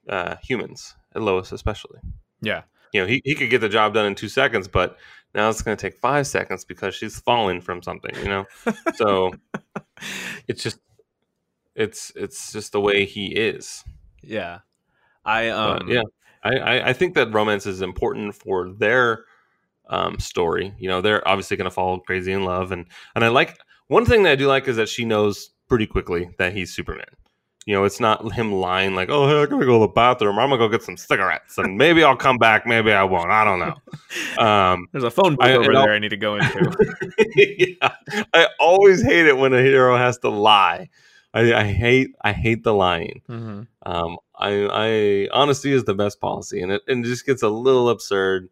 uh, humans, and Lois especially. Yeah. You know, he, he could get the job done in two seconds, but now it's going to take five seconds because she's falling from something. You know, so *laughs* it's just it's it's just the way he is. Yeah. I But, um yeah, I, I I think that romance is important for their um, story. You know, they're obviously going to fall crazy in love, and and I like one thing that I do like is that she knows pretty quickly that he's Superman. You know, it's not *laughs* him lying like, "Oh, hey, I'm gonna go to the bathroom. I'm gonna go get some cigarettes, and maybe I'll come back. Maybe I won't. I don't know." *laughs* Um, There's a phone book I- over I'll- there I need to go into. *laughs* yeah, I always hate it when a hero has to lie. I, I hate I hate the lying. Mhm. Um, I, I honesty is the best policy, and it and it just gets a little absurd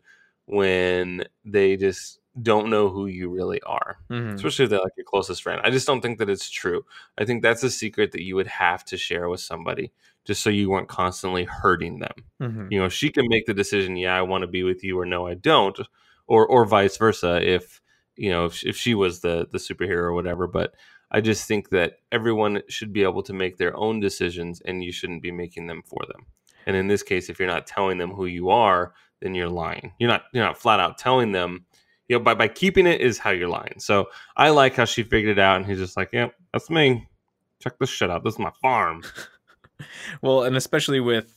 when they just don't know who you really are, Mhm. especially if they're like your closest friend. I just don't think that it's true. I think that's a secret that you would have to share with somebody, just so you weren't constantly hurting them. Mhm. You know, she can make the decision, yeah, I want to be with you, or no, I don't, or or vice versa. If you know, if, if she was the the superhero or whatever, but I just think that everyone should be able to make their own decisions, and you shouldn't be making them for them. And in this case, if you're not telling them who you are, then you're lying. You're not you're not flat out telling them. You know, by by keeping it is how you're lying. So I like how she figured it out, and he's just like, "Yep, that's me. Check this shit out. This is my farm." *laughs* Well, and especially with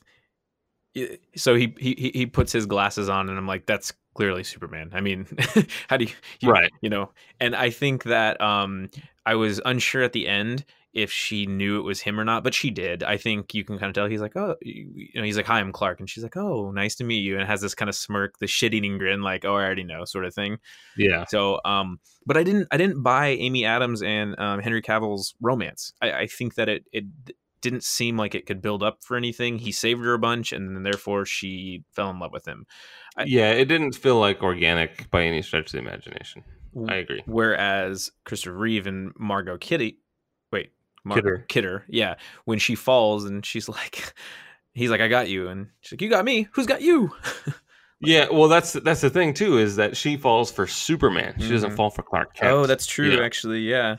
so he he he puts his glasses on and I'm like that's clearly Superman. I mean, *laughs* how do you, you Right. you know, and I think that um I was unsure at the end if she knew it was him or not, but she did. I think you can kind of tell he's like, "Oh, you know, he's like, "Hi, I'm Clark." And she's like, "Oh, nice to meet you." And has this kind of smirk, the shit-eating grin like, "Oh, I already know," sort of thing. Yeah, So, um, but I didn't, I didn't buy Amy Adams and um, Henry Cavill's romance. I, I think that it, it didn't seem like it could build up for anything. He saved her a bunch, and then therefore she fell in love with him. I- yeah. It didn't feel like organic by any stretch of the imagination. I agree. Whereas Christopher Reeve and Margot Kitty, wait, Mar- Kidder. Kidder, yeah, when she falls and she's like, *laughs* he's like, I got you, and she's like, you got me. Who's got you? *laughs* Yeah, well, that's that's the thing too is that she falls for Superman. She doesn't Mhm. fall for Clark Kent. oh, that's true. know? Actually, yeah.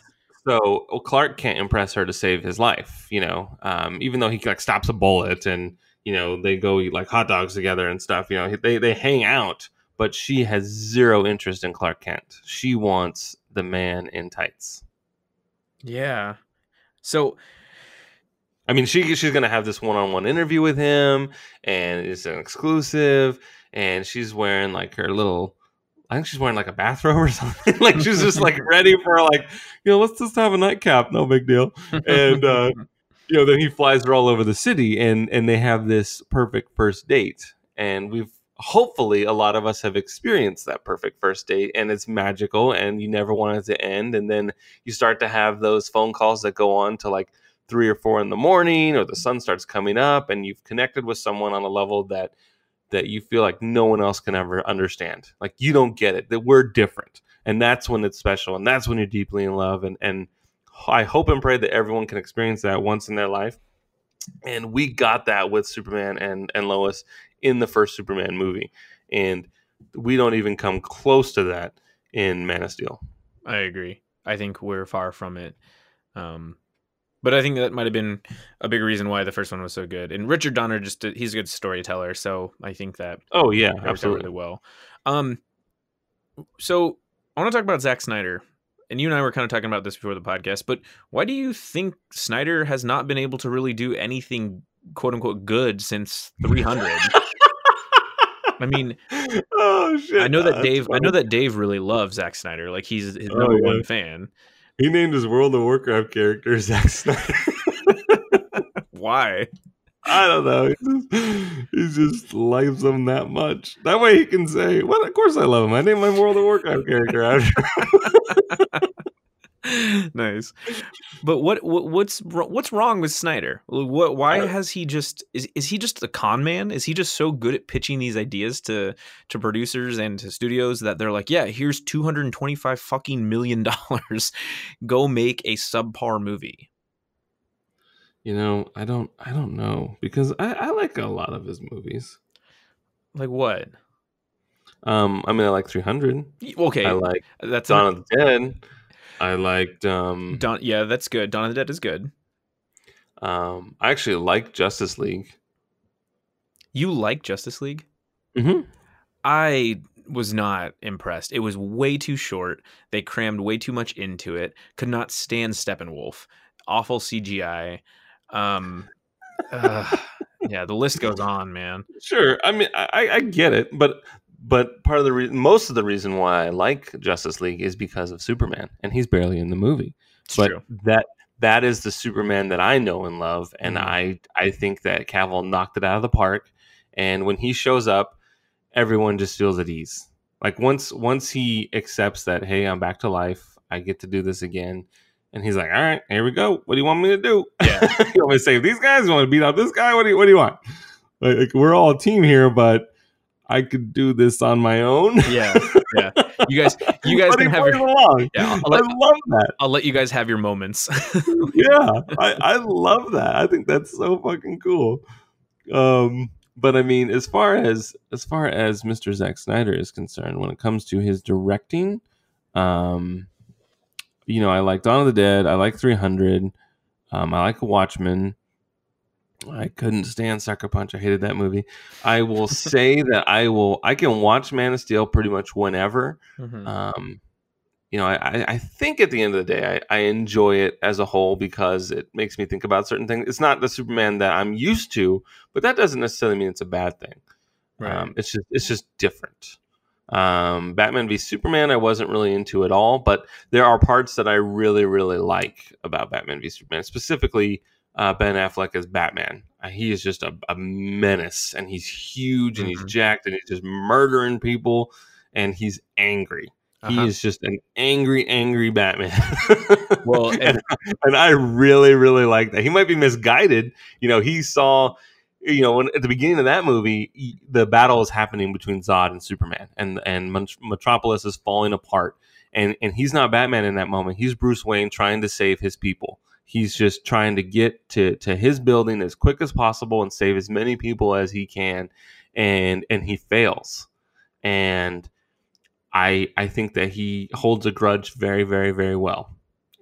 So well, Clark can't impress her to save his life. You know, um, even though he like stops a bullet and you know they go eat like hot dogs together and stuff. You know, they they hang out, but she has zero interest in Clark Kent. She wants the man in tights. Yeah. So I mean, she she's gonna have this one on one interview with him, and it's an exclusive. And she's wearing like her little, I think she's wearing like a bathrobe or *laughs* something. like she's just like ready for like, you know, let's just have a nightcap, no big deal. And uh, *laughs* you know, then he flies her all over the city, and and they have this perfect first date. And we've hopefully a lot of us have experienced that perfect first date, and it's magical, and you never want it to end. And then you start to have those phone calls that go on to like three or four in the morning or the sun starts coming up and you've connected with someone on a level that that you feel like no one else can ever understand like you don't get it that we're different and that's when it's special and that's when you're deeply in love and and i hope and pray that everyone can experience that once in their life and we got that with superman and and lois in the first superman movie and we don't even come close to that in man of steel I agree. I think we're far from it. Um, but I think that might have been a big reason why the first one was so good. And Richard Donner just he's a good storyteller, so I think that oh yeah absolutely really well. Um, so I want to talk about Zack Snyder, and you and I were kind of talking about this before the podcast. But why do you think Snyder has not been able to really do anything "quote unquote" good since 300? *laughs* I mean, oh shit I know that Dave. I know that Dave really loves Zack Snyder. Like he's his Oh, number yeah. one fan. He named his World of Warcraft character *laughs* Zack Snyder. Why? I don't know. He just, just likes him that much. That way he can say, "Well, of course I love him. I named my World of Warcraft character after." *laughs* *laughs* nice. *laughs* But what, what what's what's wrong with Snyder? What why has he just is is he just a con man? Is he just so good at pitching these ideas to to producers and to studios that they're like, "Yeah, here's 225 fucking million dollars. *laughs* Go make a subpar movie." You know, I don't, I don't know because I, I like a lot of his movies. Like what? Um, I mean, I like 300. Okay, I like that's Dawn not, of the Dead. I liked. Um, Dawn, yeah, that's good. Dawn of the Dead is good. um, I actually like Justice League. You like Justice League? Mm-hmm. I was not impressed. It was way too short. They crammed way too much into it. Could not stand Steppenwolf. Awful CGI. Um, uh, *laughs* yeah, the list goes on, man. Sure. I mean, I, I get it, but but part of the reason, most of the reason why I like Justice League is because of Superman, and he's barely in the movie. It's but true. that that is the Superman that I know and love, and Mhm. I I think that Cavill knocked it out of the park. And when he shows up, everyone just feels at ease. Like once once he accepts that, hey, I'm back to life. I get to do this again. And he's like, all right, here we go. What do you want me to do? Yeah. you want me to save these guys? You want to beat up this guy? What do you, what do you want? Like, we're all a team here, but I could do this on my own. Yeah, yeah. You guys, *laughs* you guys can have your. along. Yeah, I love that. I'll let you guys have your moments. *laughs* yeah, I, I love that. I think that's so fucking cool. Um, but I mean, as far as as far as Mr. Zack Snyder is concerned, when it comes to his directing, um, you know, I like Dawn of the Dead. I like 300. Um, I like Watchmen. I couldn't stand Sucker Punch. I hated that movie. I will say that I will. I can watch Man of Steel pretty much whenever. Mhm. Um, you know, I, I- I think at the end of the day, I, I enjoy it as a whole because it makes me think about certain things. It's not the Superman that I'm used to, but that doesn't necessarily mean it's a bad thing. Right. Um, it's just it's just different. Um, Batman v Superman, I wasn't really into at all, but there are parts that I really really like about Batman v Superman, specifically uh, Ben Affleck as Batman. Uh, he is just a, a menace, and he's huge, and Mhm. he's jacked, and he's just murdering people, and he's angry. He Uh-huh. is just an angry, angry Batman. *laughs* Well, and, and- and I really, really like that. He might be misguided. You know, he saw, you know, when, at the beginning of that movie, he- the battle is happening between Zod and Superman, and and Metropolis is falling apart. And and he's not Batman in that moment. He's Bruce Wayne trying to save his people. He's just trying to get to to his building as quick as possible and save as many people as he can. And and he fails. And I I think that he holds a grudge very very very well,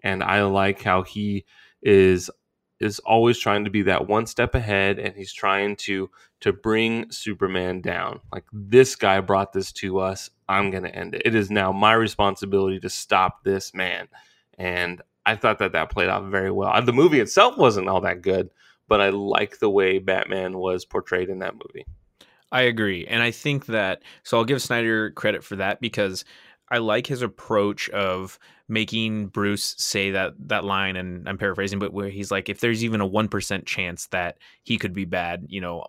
and I like how he is is always trying to be that one step ahead, and he's trying to to bring Superman down. Like this guy brought this to us, I'm gonna end it. It is now my responsibility to stop this man, and I thought that that played out very well. The movie itself wasn't all that good, but I like the way Batman was portrayed in that movie. I agree. And I think that so I'll give Snyder credit for that because I like his approach of making Bruce say that that line and I'm paraphrasing but where he's like if there's even a 1% chance that he could be bad, you know,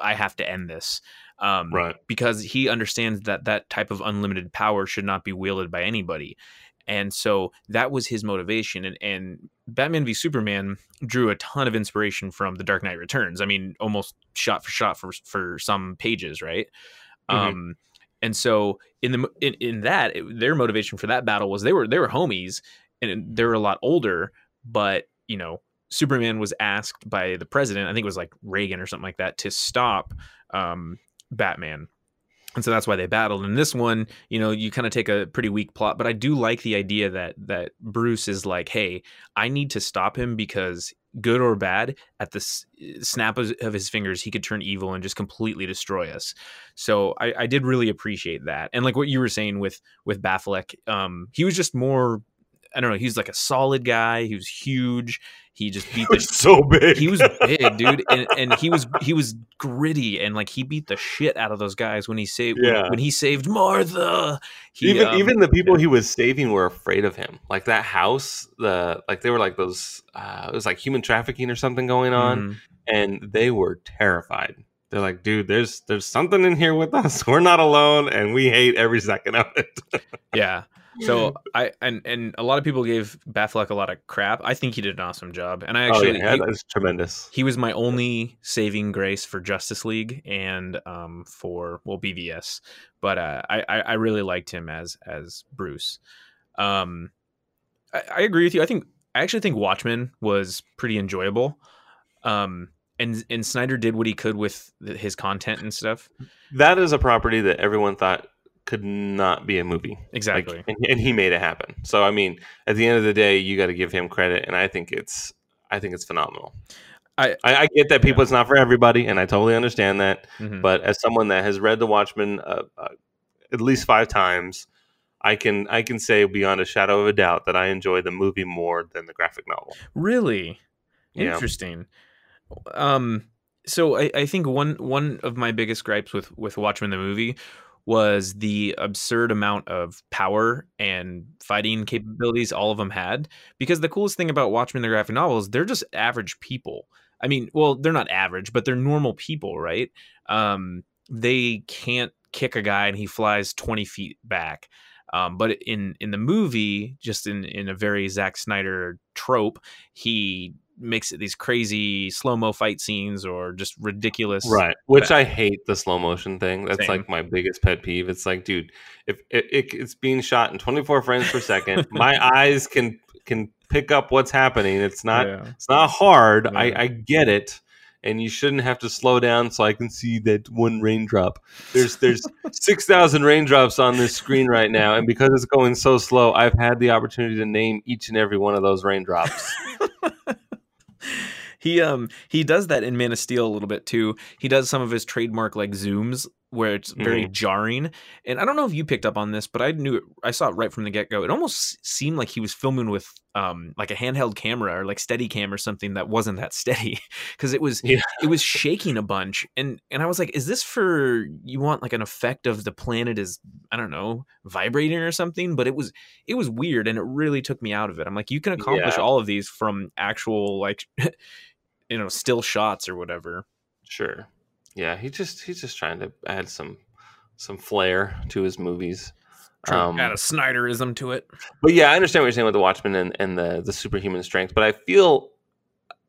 I have to end this. Um Right. because he understands that that type of unlimited power should not be wielded by anybody. And so that was his motivation. And, and Batman v Superman drew a ton of inspiration from The Dark Knight Returns. I mean, almost shot for shot for for some pages, right? Mhm. Um, and so in the in, in that, it- their motivation for that battle was they were they were homies and they were a lot older, but you know, Superman was asked by the president, I think it was like Reagan or something like that, to stop um, Batman. And so that's why they battled. In this one, you know, you kind of take a pretty weak plot, but I do like the idea that that Bruce is like, "Hey, I need to stop him because good or bad, at the snap of his fingers, he could turn evil and just completely destroy us." So I, I did really appreciate that, and like what you were saying with with Batfleck, um, he was just more. I don't know. He's like a solid guy. He was huge. He just *laughs* beat the was so big. he was big, dude, and, *laughs* and he was he was gritty and like he beat the shit out of those guys when he saved when- Yeah. when, he saved Martha. He, even um, even the people he was saving were afraid of him. Like that house, the like they were like those. Uh, it was like human trafficking or something going on, mhm. and they were terrified. They're like, dude, there's there's something in here with us. *laughs* We're not alone, and we hate every second of it. yeah. So I and and a lot of people gave Batfleck a lot of crap. I think he did an awesome job, and I oh actually yeah, he, was tremendous. he was my only saving grace for Justice League and um for well BVS, but uh, I I I really liked him as as Bruce. Um, I, I agree with you. I think I actually think Watchmen was pretty enjoyable. Um, and and Snyder did what he could with his content and stuff. That is a property that everyone thought could not be a movie. Like, Exactly. and, and he made it happen. So I mean, at the end of the day, you got to give him credit, and I think it's I think it's phenomenal. I- I, I get that people it's not for everybody, and I totally understand that. Mhm. But as someone that has read The Watchmen uh, uh, at least five times, I can I can say beyond a shadow of a doubt that I enjoy the movie more than the graphic novel. Really Yeah. interesting. Um, so I, I think one one of my biggest gripes with with Watchmen the movie was the absurd amount of power and fighting capabilities all of them had. Because the coolest thing about Watchmen the graphic novel is they're just average people. I mean, well, they're not average, but they're normal people, right? Um, they can't kick a guy and he flies twenty feet back. Um, but in in the movie, just in in a very Zack Snyder trope, he makes it these crazy slow mo fight scenes or just ridiculous. Right. Which I hate the slow motion thing. That's Same. like my biggest pet peeve. It's like, dude, if it, it, it's being shot in 24 frames per second, *laughs* my eyes can can pick up what's happening. It's not Yeah. it's not hard. Yeah. I, I get it. And you shouldn't have to slow down so I can see that one raindrop. There's there's *laughs* six thousand raindrops on this screen right now, and because it's going so slow, I've had the opportunity to name each and every one of those raindrops. *laughs* he um he does that in Man of Steel a little bit too. He does some of his trademark like zooms where it's very Mm-hmm. jarring. And I don't know if you picked up on this, but I knew it, I saw it right from the get go. It almost seemed like he was filming with um like a handheld camera or like steady cam or something that wasn't that steady *laughs* because it was Yeah. it was shaking a bunch and and I was like is this for you want like an effect of the planet is I don't know vibrating or something but it was it was weird and it really took me out of it. I'm like you can accomplish Yeah. all of these from actual like *laughs* you know still shots or whatever. Sure. Yeah, he just he's just trying to add some some flair to his movies. Trying Um, add a Snyderism to it. But yeah, I understand what you're saying with the Watchmen and, and the the superhuman strength. But I feel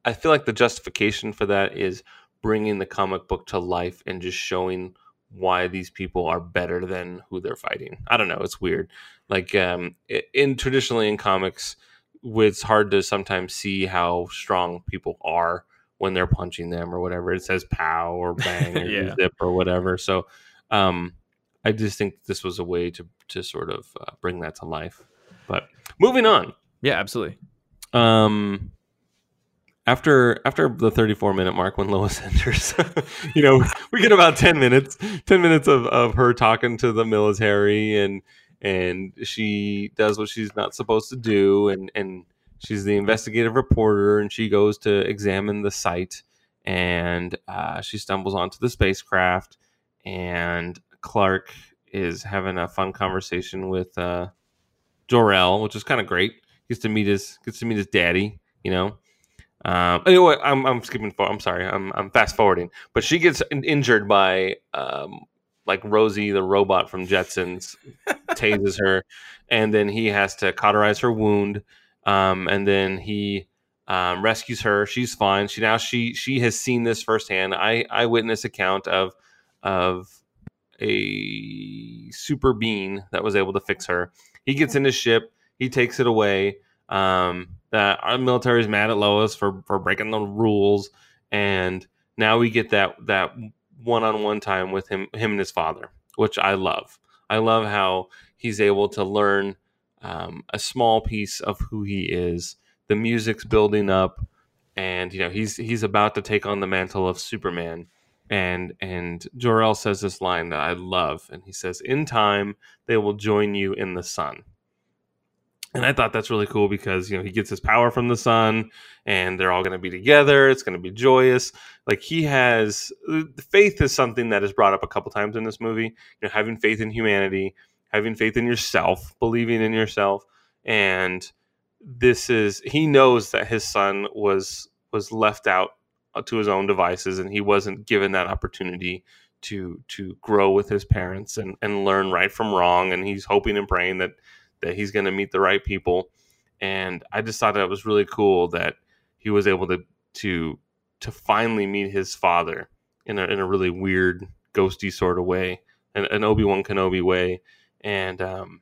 I feel like the justification for that is bringing the comic book to life and just showing why these people are better than who they're fighting. I don't know. It's weird. Like um, in traditionally in comics, it's hard to sometimes see how strong people are when they're punching them or whatever. It says pow or bang *laughs* or Yeah. zip or whatever. So um, I just think this was a way to to sort of uh, bring that to life. But moving on. Yeah, absolutely. Um, after after the 34 minute mark when Lois *laughs* enters, *laughs* you know, we get about 10 minutes, 10 minutes of, of her talking to the military and and she does what she's not supposed to do and and she's the investigative reporter, and she goes to examine the site, and uh, she stumbles onto the spacecraft, and Clark is having a fun conversation with uh, Jor-El, which is kind of great. Gets to meet his gets to meet his daddy, you know. Um, anyway, I'm, I'm skipping forward. I'm sorry. I'm, I'm fast forwarding. But she gets in- injured by um, like Rosie, the robot from Jetsons, *laughs* tases her, and then he has to cauterize her wound. Um, and then he um, rescues her. She's fine. She now she she has seen this firsthand. I eyewitness account of of a super being that was able to fix her. He gets in his ship. He takes it away. Um, that our military is mad at Lois for for breaking the rules, and now we get that that one on one time with him him and his father, which I love. I love how he's able to learn um, a small piece of who he is. The music's building up, and you know he's he's about to take on the mantle of Superman. And and Jor-El says this line that I love, and he says, "In time, they will join you in the sun." And I thought that's really cool because you know he gets his power from the sun, and they're all going to be together. It's going to be joyous. Like he has faith is something that is brought up a couple times in this movie. You know, having faith in humanity, having faith in yourself, believing in yourself, and this is he knows that his son was was left out uh, to his own devices, and he wasn't given that opportunity to to grow with his parents and and learn right from wrong. And he's hoping and praying that that he's going to meet the right people. And I just thought that was really cool that he was able to to to finally meet his father in a in a really weird, ghosty sort of way, an, an Obi Wan Kenobi way. And um,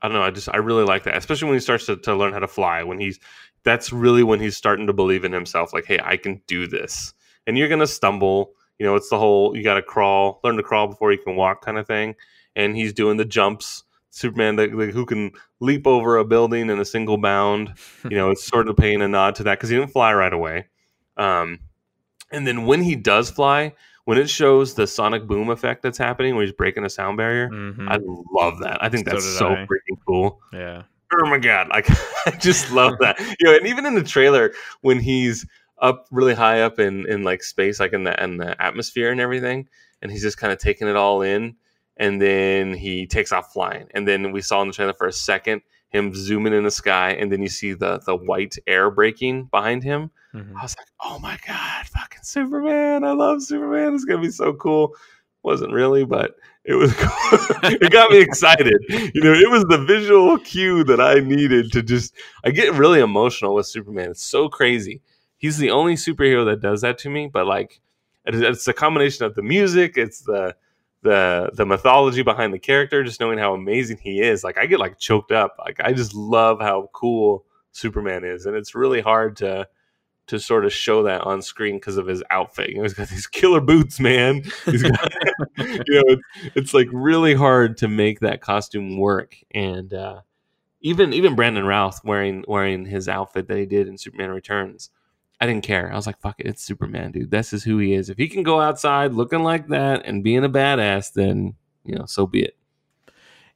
I don't know, I just I really like that, especially when he starts to, to learn how to fly. When he's that's really when he's starting to believe in himself, like, hey, I can do this. And you're gonna stumble. You know, it's the whole you got to crawl, learn to crawl before you can walk kind of thing. And he's doing the jumps Superman that, like, who can leap over a building in a single bound. *laughs* You know, it's sort of paying a nod to that because he didn't fly right away. Um, and then when he does fly, when it shows the sonic boom effect that's happening when he's breaking a sound barrier, Mhm. I love that. I think So that's so I. freaking cool. yeah. Oh my god, like *laughs* I just love that. *laughs* You know, and even in the trailer when he's up really high up in in like space, like in the in the atmosphere and everything, and he's just kind of taking it all in, and then he takes off flying, and then we saw in the trailer for a second him zooming in the sky, and then you see the the white air breaking behind him. Mhm. I was like, oh my god, fucking Superman! I love Superman. It's gonna be so cool. Wasn't really, but it was. *laughs* Cool. it got me excited. You know, it was the visual cue that I needed to just. I get really emotional with Superman. It's so crazy. He's the only superhero that does that to me. But like, it- it's a combination of the music. It's the the the mythology behind the character. Just knowing how amazing he is. Like, I get like choked up. Like, I just love how cool Superman is, and it's really hard to to sort of show that on screen because of his outfit. You know, he's got these killer boots, man. He's got, *laughs* *laughs* you know, it's, it's like really hard to make that costume work. And uh, even even Brandon Routh wearing wearing his outfit that he did in Superman Returns, I didn't care. I was like, fuck it, it's Superman, dude. This is who he is. If he can go outside looking like that and being a badass, then you know, so be it.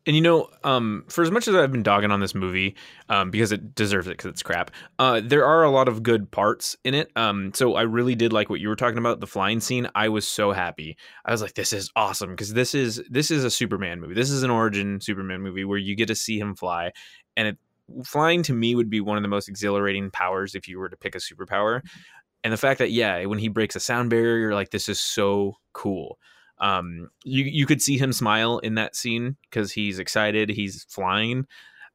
And you know, um, for as much as I've been dogging on this movie, um, because it deserves it because it's crap, uh, there are a lot of good parts in it. Um, so I really did like what you were talking about, the flying scene. I was so happy. I was like, this is awesome because this is this is a Superman movie. This is an origin Superman movie where you get to see him fly, and it flying to me would be one of the most exhilarating powers if you were to pick a superpower. And the fact that yeah, when he breaks a sound barrier, you're like, this is so cool. Um you you could see him smile in that scene because he's excited he's flying.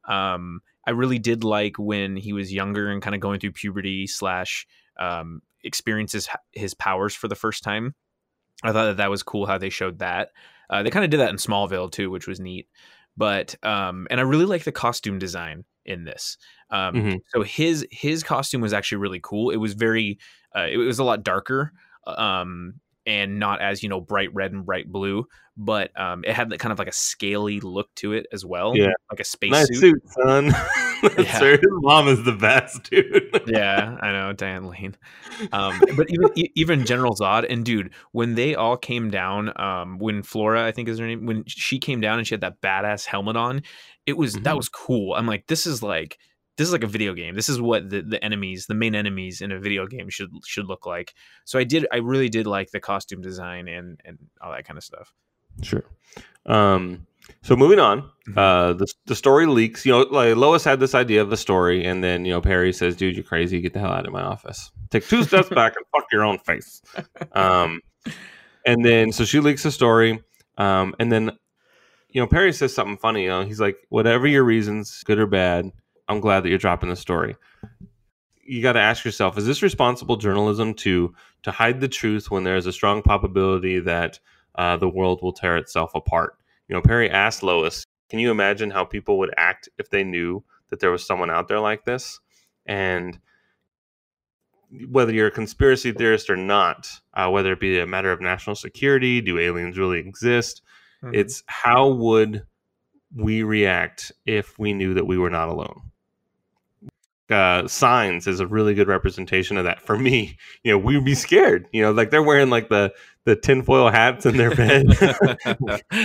Um i really did like when he was younger and kind of going through puberty slash um experiences his powers for the first time. I thought that that was cool how they showed that. Uh, they kind of did that in smallville too which was neat. But um and i really like the costume design in this um Mhm. so his his costume was actually really cool it was very uh, it was a lot darker um and not as you know bright red and bright blue but um it had that kind of like a scaly look to it as well Yeah. like a space Nice suit suit, son. *laughs* *laughs* Yeah. Sir, his mom is the best, *laughs* dude. yeah i know diane lane um but even even general zod and dude when they all came down um when flora i think is her name when she came down and she had that badass helmet on it was that Mhm. was cool i'm like this is like this is like a video game. This is what the, the enemies, the main enemies in a video game should should look like. So I did I really did like the costume design and and all that kind of stuff. Sure. Um, so moving on, Mhm. uh, the the story leaks. You know, like Lois had this idea of the story, and then you know Perry says, "Dude, you're crazy. Get the hell out of my office. Take two steps *laughs* back and fuck your own face." Um, and then so she leaks the story, um, and then you know Perry says something funny. You know, he's like, "Whatever your reasons, good or bad, I'm glad that you're dropping the story." You got to ask yourself: Is this responsible journalism to to hide the truth when there is a strong probability that uh, the world will tear itself apart? You know, Perry asked Lois, "Can you imagine how people would act if they knew that there was someone out there like this?" And whether you're a conspiracy theorist or not, uh, whether it be a matter of national security, do aliens really exist? Mm-hmm. It's how would we react if we knew that we were not alone? Uh, signs is a really good representation of that for me. You know, we would be scared. You know, like they're wearing like the the tinfoil hats in their *laughs* bed. *laughs*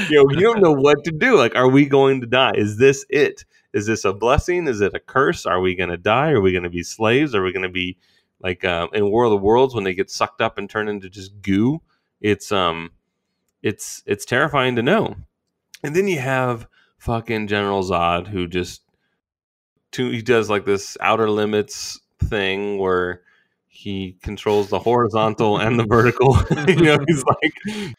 you know, you don't know what to do. Like, are we going to die? Is this it? Is this a blessing? Is it a curse? Are we going to die? Are we going to be slaves? Are we going to be like um, in War of the Worlds when they get sucked up and turn into just goo? It's um, it's it's terrifying to know. And then you have fucking General Zod who just to, he does like this outer limits thing where he controls the horizontal and the vertical. *laughs* you know, he's *laughs* like,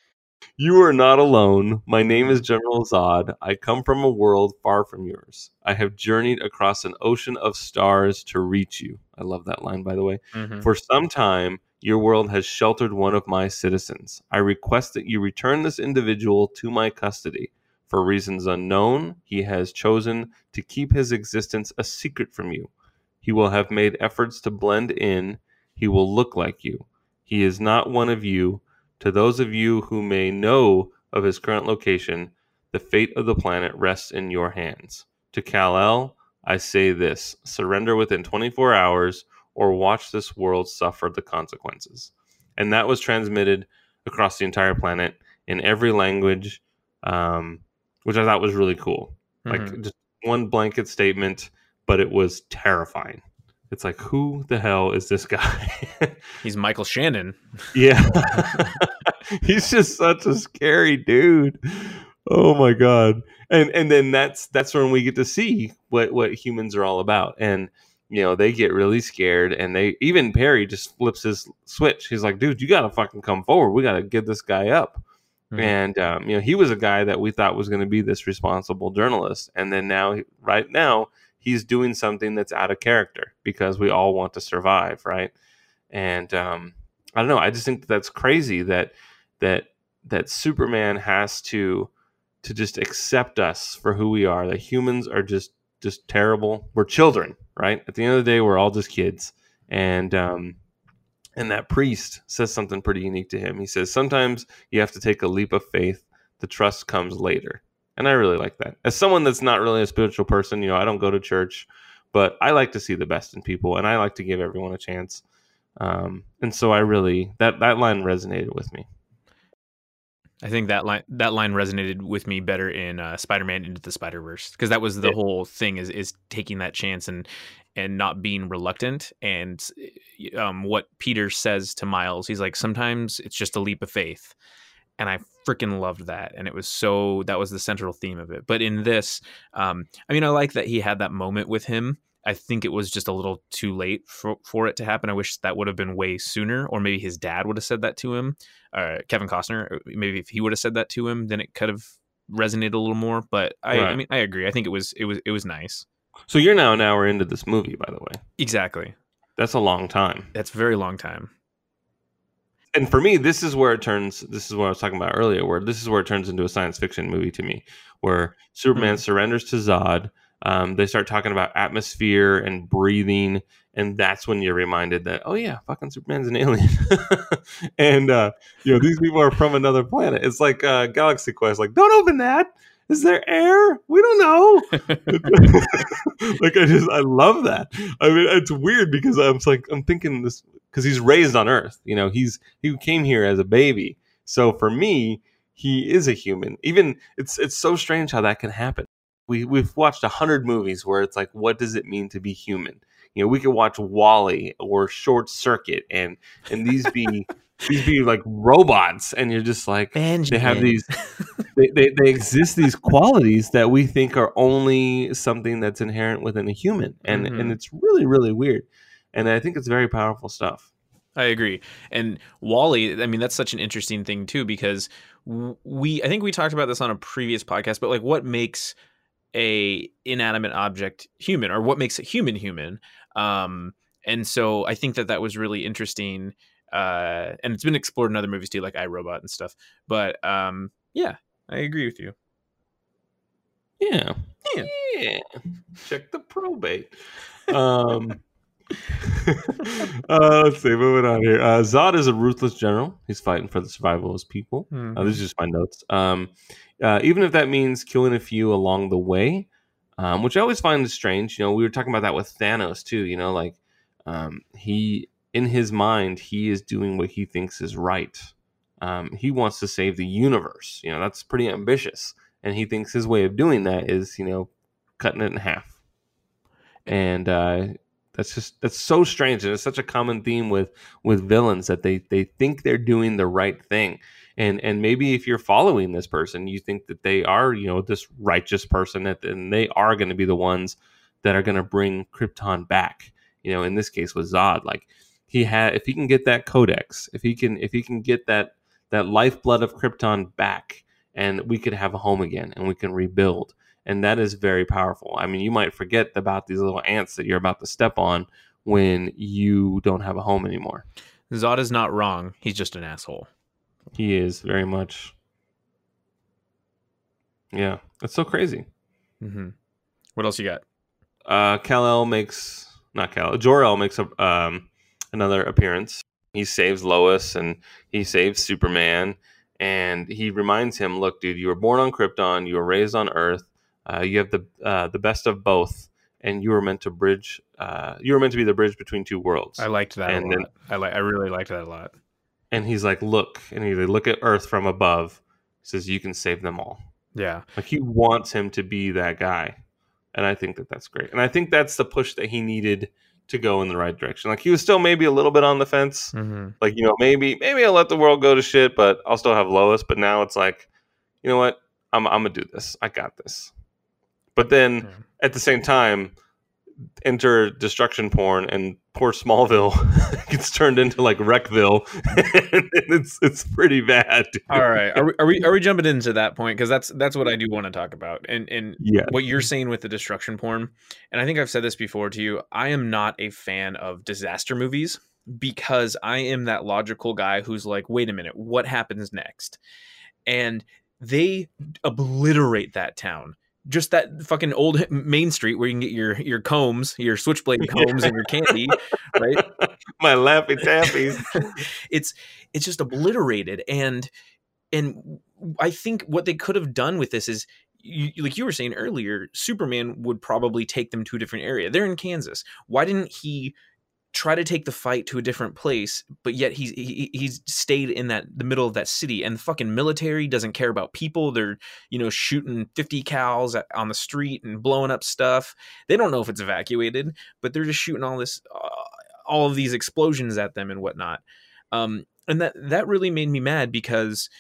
You are not alone. My name is General Zod. I come from a world far from yours. I have journeyed across an ocean of stars to reach you. I love that line, by the way. Mhm. For some time, your world has sheltered one of my citizens. I request that you return this individual to my custody. For reasons unknown, he has chosen to keep his existence a secret from you. He will have made efforts to blend in. He will look like you. He is not one of you. To those of you who may know of his current location, the fate of the planet rests in your hands. To Kal El, I say this surrender within 24 hours or watch this world suffer the consequences. And that was transmitted across the entire planet in every language, um, which I thought was really cool. Like Mhm. just one blanket statement, but it was terrifying. It's like, who the hell is this guy? *laughs* he's Michael Shannon. yeah. *laughs* *laughs* He's just such a scary dude. Oh my god. And and then that's that's when we get to see what what humans are all about. And you know, they get really scared and they even Perry just flips his switch. He's like, dude, you gotta fucking come forward. We gotta get this guy up. Mhm. And um, you know, he was a guy that we thought was going to be this responsible journalist, and then now, right now, he's doing something that's out of character because we all want to survive, right? And um, I don't know. I just think that that's crazy that that that Superman has to to just accept us for who we are. That humans are just just terrible. We're children, right? At the end of the day, we're all just kids, and um, and that priest says something pretty unique to him. He says, Sometimes you have to take a leap of faith. The trust comes later. And I really like that. As someone that's not really a spiritual person, you know, I don't go to church, but I like to see the best in people and I like to give everyone a chance. Um, and so I really, that, that line resonated with me. I think that line that line resonated with me better in uh, Spider-Man Into the Spider-Verse because that was the Yeah. whole thing is is taking that chance and and not being reluctant and um, what Peter says to Miles he's like sometimes it's just a leap of faith and I freaking loved that and it was so that was the central theme of it but in this um, I mean I like that he had that moment with him I think it was just a little too late for, for it to happen. I wish that would have been way sooner, or maybe his dad would have said that to him. Uh, Kevin Costner, uh, maybe if he would have said that to him, then it could have resonated a little more. But I, I mean, I agree. I think it was it was it was nice. So you're now an hour into this movie, by the way. Exactly. That's a long time. That's a very long time. and for me, this is where it turns. This is what I was talking about earlier. Where this is where it turns into a science fiction movie to me, where Superman surrenders to Zod. Um, they start talking about atmosphere and breathing, and that's when you're reminded that oh yeah, fucking Superman's an alien, *laughs* and uh, you know these people are from another planet. It's like uh, Galaxy Quest. Like, don't open that. Is there air? We don't know. *laughs* like I just I love that. I mean it's weird because I'm like I'm thinking this because he's raised on Earth. You know, he's he came here as a baby. So for me, he is a human. Even it's it's so strange how that can happen. we we've watched a hundred movies where it's like, what does it mean to be human? You know, we could watch WALL-E or Short Circuit, and and these be these be like robots, and you're just like, they have these they, they, they exist these qualities that we think are only something that's inherent within a human and Mhm. and it's really really weird and i think it's very powerful stuff I agree. And WALL-E, I mean, that's such an interesting thing too, because we, I think we talked about this on a previous podcast, but like what makes a inanimate object human or what makes a human human? Um, and so I think that that was really interesting. Uh, and it's been explored in other movies too, like iRobot and stuff. But um, yeah, I agree with you. yeah Yeah. yeah check the probate *laughs* um *laughs* uh, let's see moving on here uh, zod is a ruthless general he's fighting for the survival of his people Uh, this is just my notes. Um, uh, even if that means killing a few along the way, um, which I always find strange. You know, we were talking about that with Thanos too. You know, like um, he in his mind he is doing what he thinks is right. Um, he wants to save the universe. You know, that's pretty ambitious, and he thinks his way of doing that is you know cutting it in half. And uh, that's just that's so strange, and it's such a common theme with with villains that they they think they're doing the right thing and and maybe if you're following this person you think that they are you know this righteous person that and they are going to be the ones that are going to bring krypton back you know in this case with zod like he had if he can get that codex if he can if he can get that that lifeblood of krypton back and we could have a home again and we can rebuild and that is very powerful i mean you might forget about these little ants that you're about to step on when you don't have a home anymore Zod is not wrong. He's just an asshole. he is very much. Yeah, that's so crazy. hmm What else you got? Uh, Kal El makes not Kal Jor El makes a um another appearance. He saves Lois and he saves Superman, and he reminds him, "Look, dude, you were born on Krypton. You were raised on Earth. Uh, you have the uh, the best of both, and you were meant to bridge. Uh, you were meant to be the bridge between two worlds." I liked that And a then- lot. I like. I really liked that a lot. and he's like, "Look," and he look at Earth from above. He says, "You can save them all." Yeah. Like he wants him to be that guy, and I think that that's great. And I think that's the push that he needed to go in the right direction. Like he was still maybe a little bit on the fence. Mm-hmm. Like you know, maybe maybe I'll let the world go to shit, but I'll still have Lois. But now it's like, you know what? I'm I'm gonna do this. I got this. But then at the same time, enter destruction porn and poor Smallville *laughs* gets turned into like Wreckville, and *laughs* it's it's pretty bad. dude. All right. Are we, are we are we jumping into that point? Because that's that's what I do want to talk about. And and Yeah. what you're saying with the destruction porn, and I think I've said this before to you. I am not a fan of disaster movies because I am that logical guy who's like, wait a minute, what happens next? And they obliterate that town. Just that fucking old main street where you can get your your combs, your switchblade *laughs* combs, and your candy, right? *laughs* My lappy tappies. *laughs* it's it's just obliterated and and i think what they could have done with this is you, like you were saying earlier superman would probably take them to a different area they're in kansas why didn't he try to take the fight to a different place but yet he's he, he's stayed in that the middle of that city and the fucking military doesn't care about people. They're you know shooting 50 cows on the street and blowing up stuff. They don't know if it's evacuated but they're just shooting all this uh, all of these explosions at them and whatnot. Um and that that really made me mad because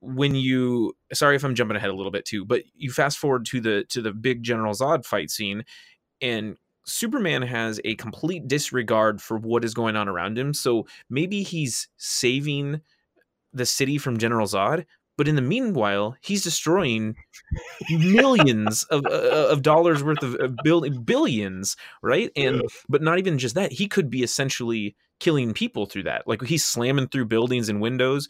when you sorry if i'm jumping ahead a little bit too but you fast forward to the to the big general zod fight scene and superman has a complete disregard for what is going on around him so maybe he's saving the city from general zod but in the meanwhile he's destroying millions of uh, of dollars worth of, of bill- billions right? And but not even just that he could be essentially killing people through that. Like he's slamming through buildings and windows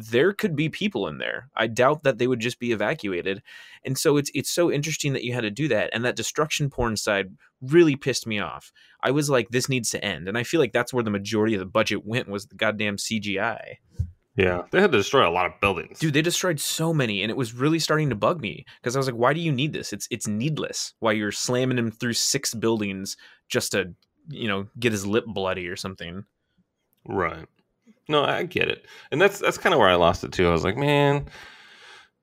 there could be people in there. I doubt that they would just be evacuated. And so it's it's so interesting that you had to do that and that destruction porn side really pissed me off. I was like this needs to end. And i feel like that's where the majority of the budget went was the goddamn cgi Yeah, they had to destroy a lot of buildings. dude they destroyed so many and it was really starting to bug me because i was like why do you need this? It's it's needless why you're slamming him through six buildings just to you know get his lip bloody or something. Right. No, I get it, and that's that's kind of where I lost it too. I was like, man,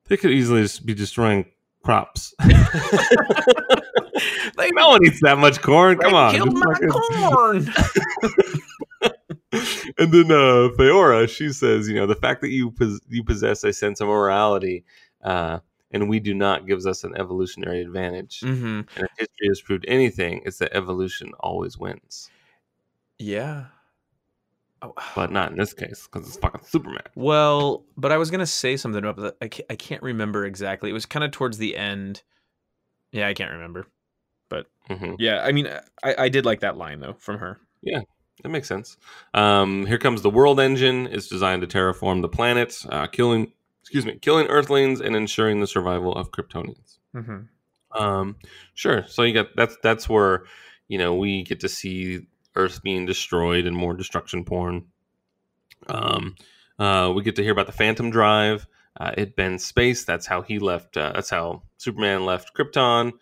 they could easily just be destroying crops. *laughs* They, no one eats that much corn. Come they on. killed my fucking- corn. *laughs* *laughs* and then uh Faora, she says, you know, the fact that you pos- you possess a sense of morality, uh, and we do not gives us an evolutionary advantage. hmm And if history has proved anything, it's that evolution always wins. Yeah. Oh, But not in this case, because it's fucking Superman. Well, but I was gonna say something about that. I can't, I can't remember exactly. It was kind of towards the end. Yeah, I can't remember. hmm Yeah, I mean, I, I did like that line though from her. Yeah, that makes sense. Um, here comes the world engine. It's designed to terraform the planet, uh, killing, excuse me, killing Earthlings and ensuring the survival of Kryptonians. Mm-hmm. Um, sure. So you got that's that's where you know we get to see Earth being destroyed and more destruction porn. Um, uh, we get to hear about the Phantom Drive. Uh, it bends space. That's how he left. Uh, that's how Superman left Krypton.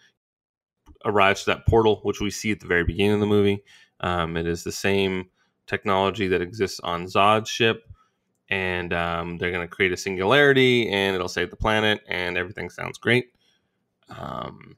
Arrives to that portal, which we see at the very beginning of the movie. Um, it is the same technology that exists on Zod's ship, and um, they're going to create a singularity, and it'll save the planet, and everything sounds great um,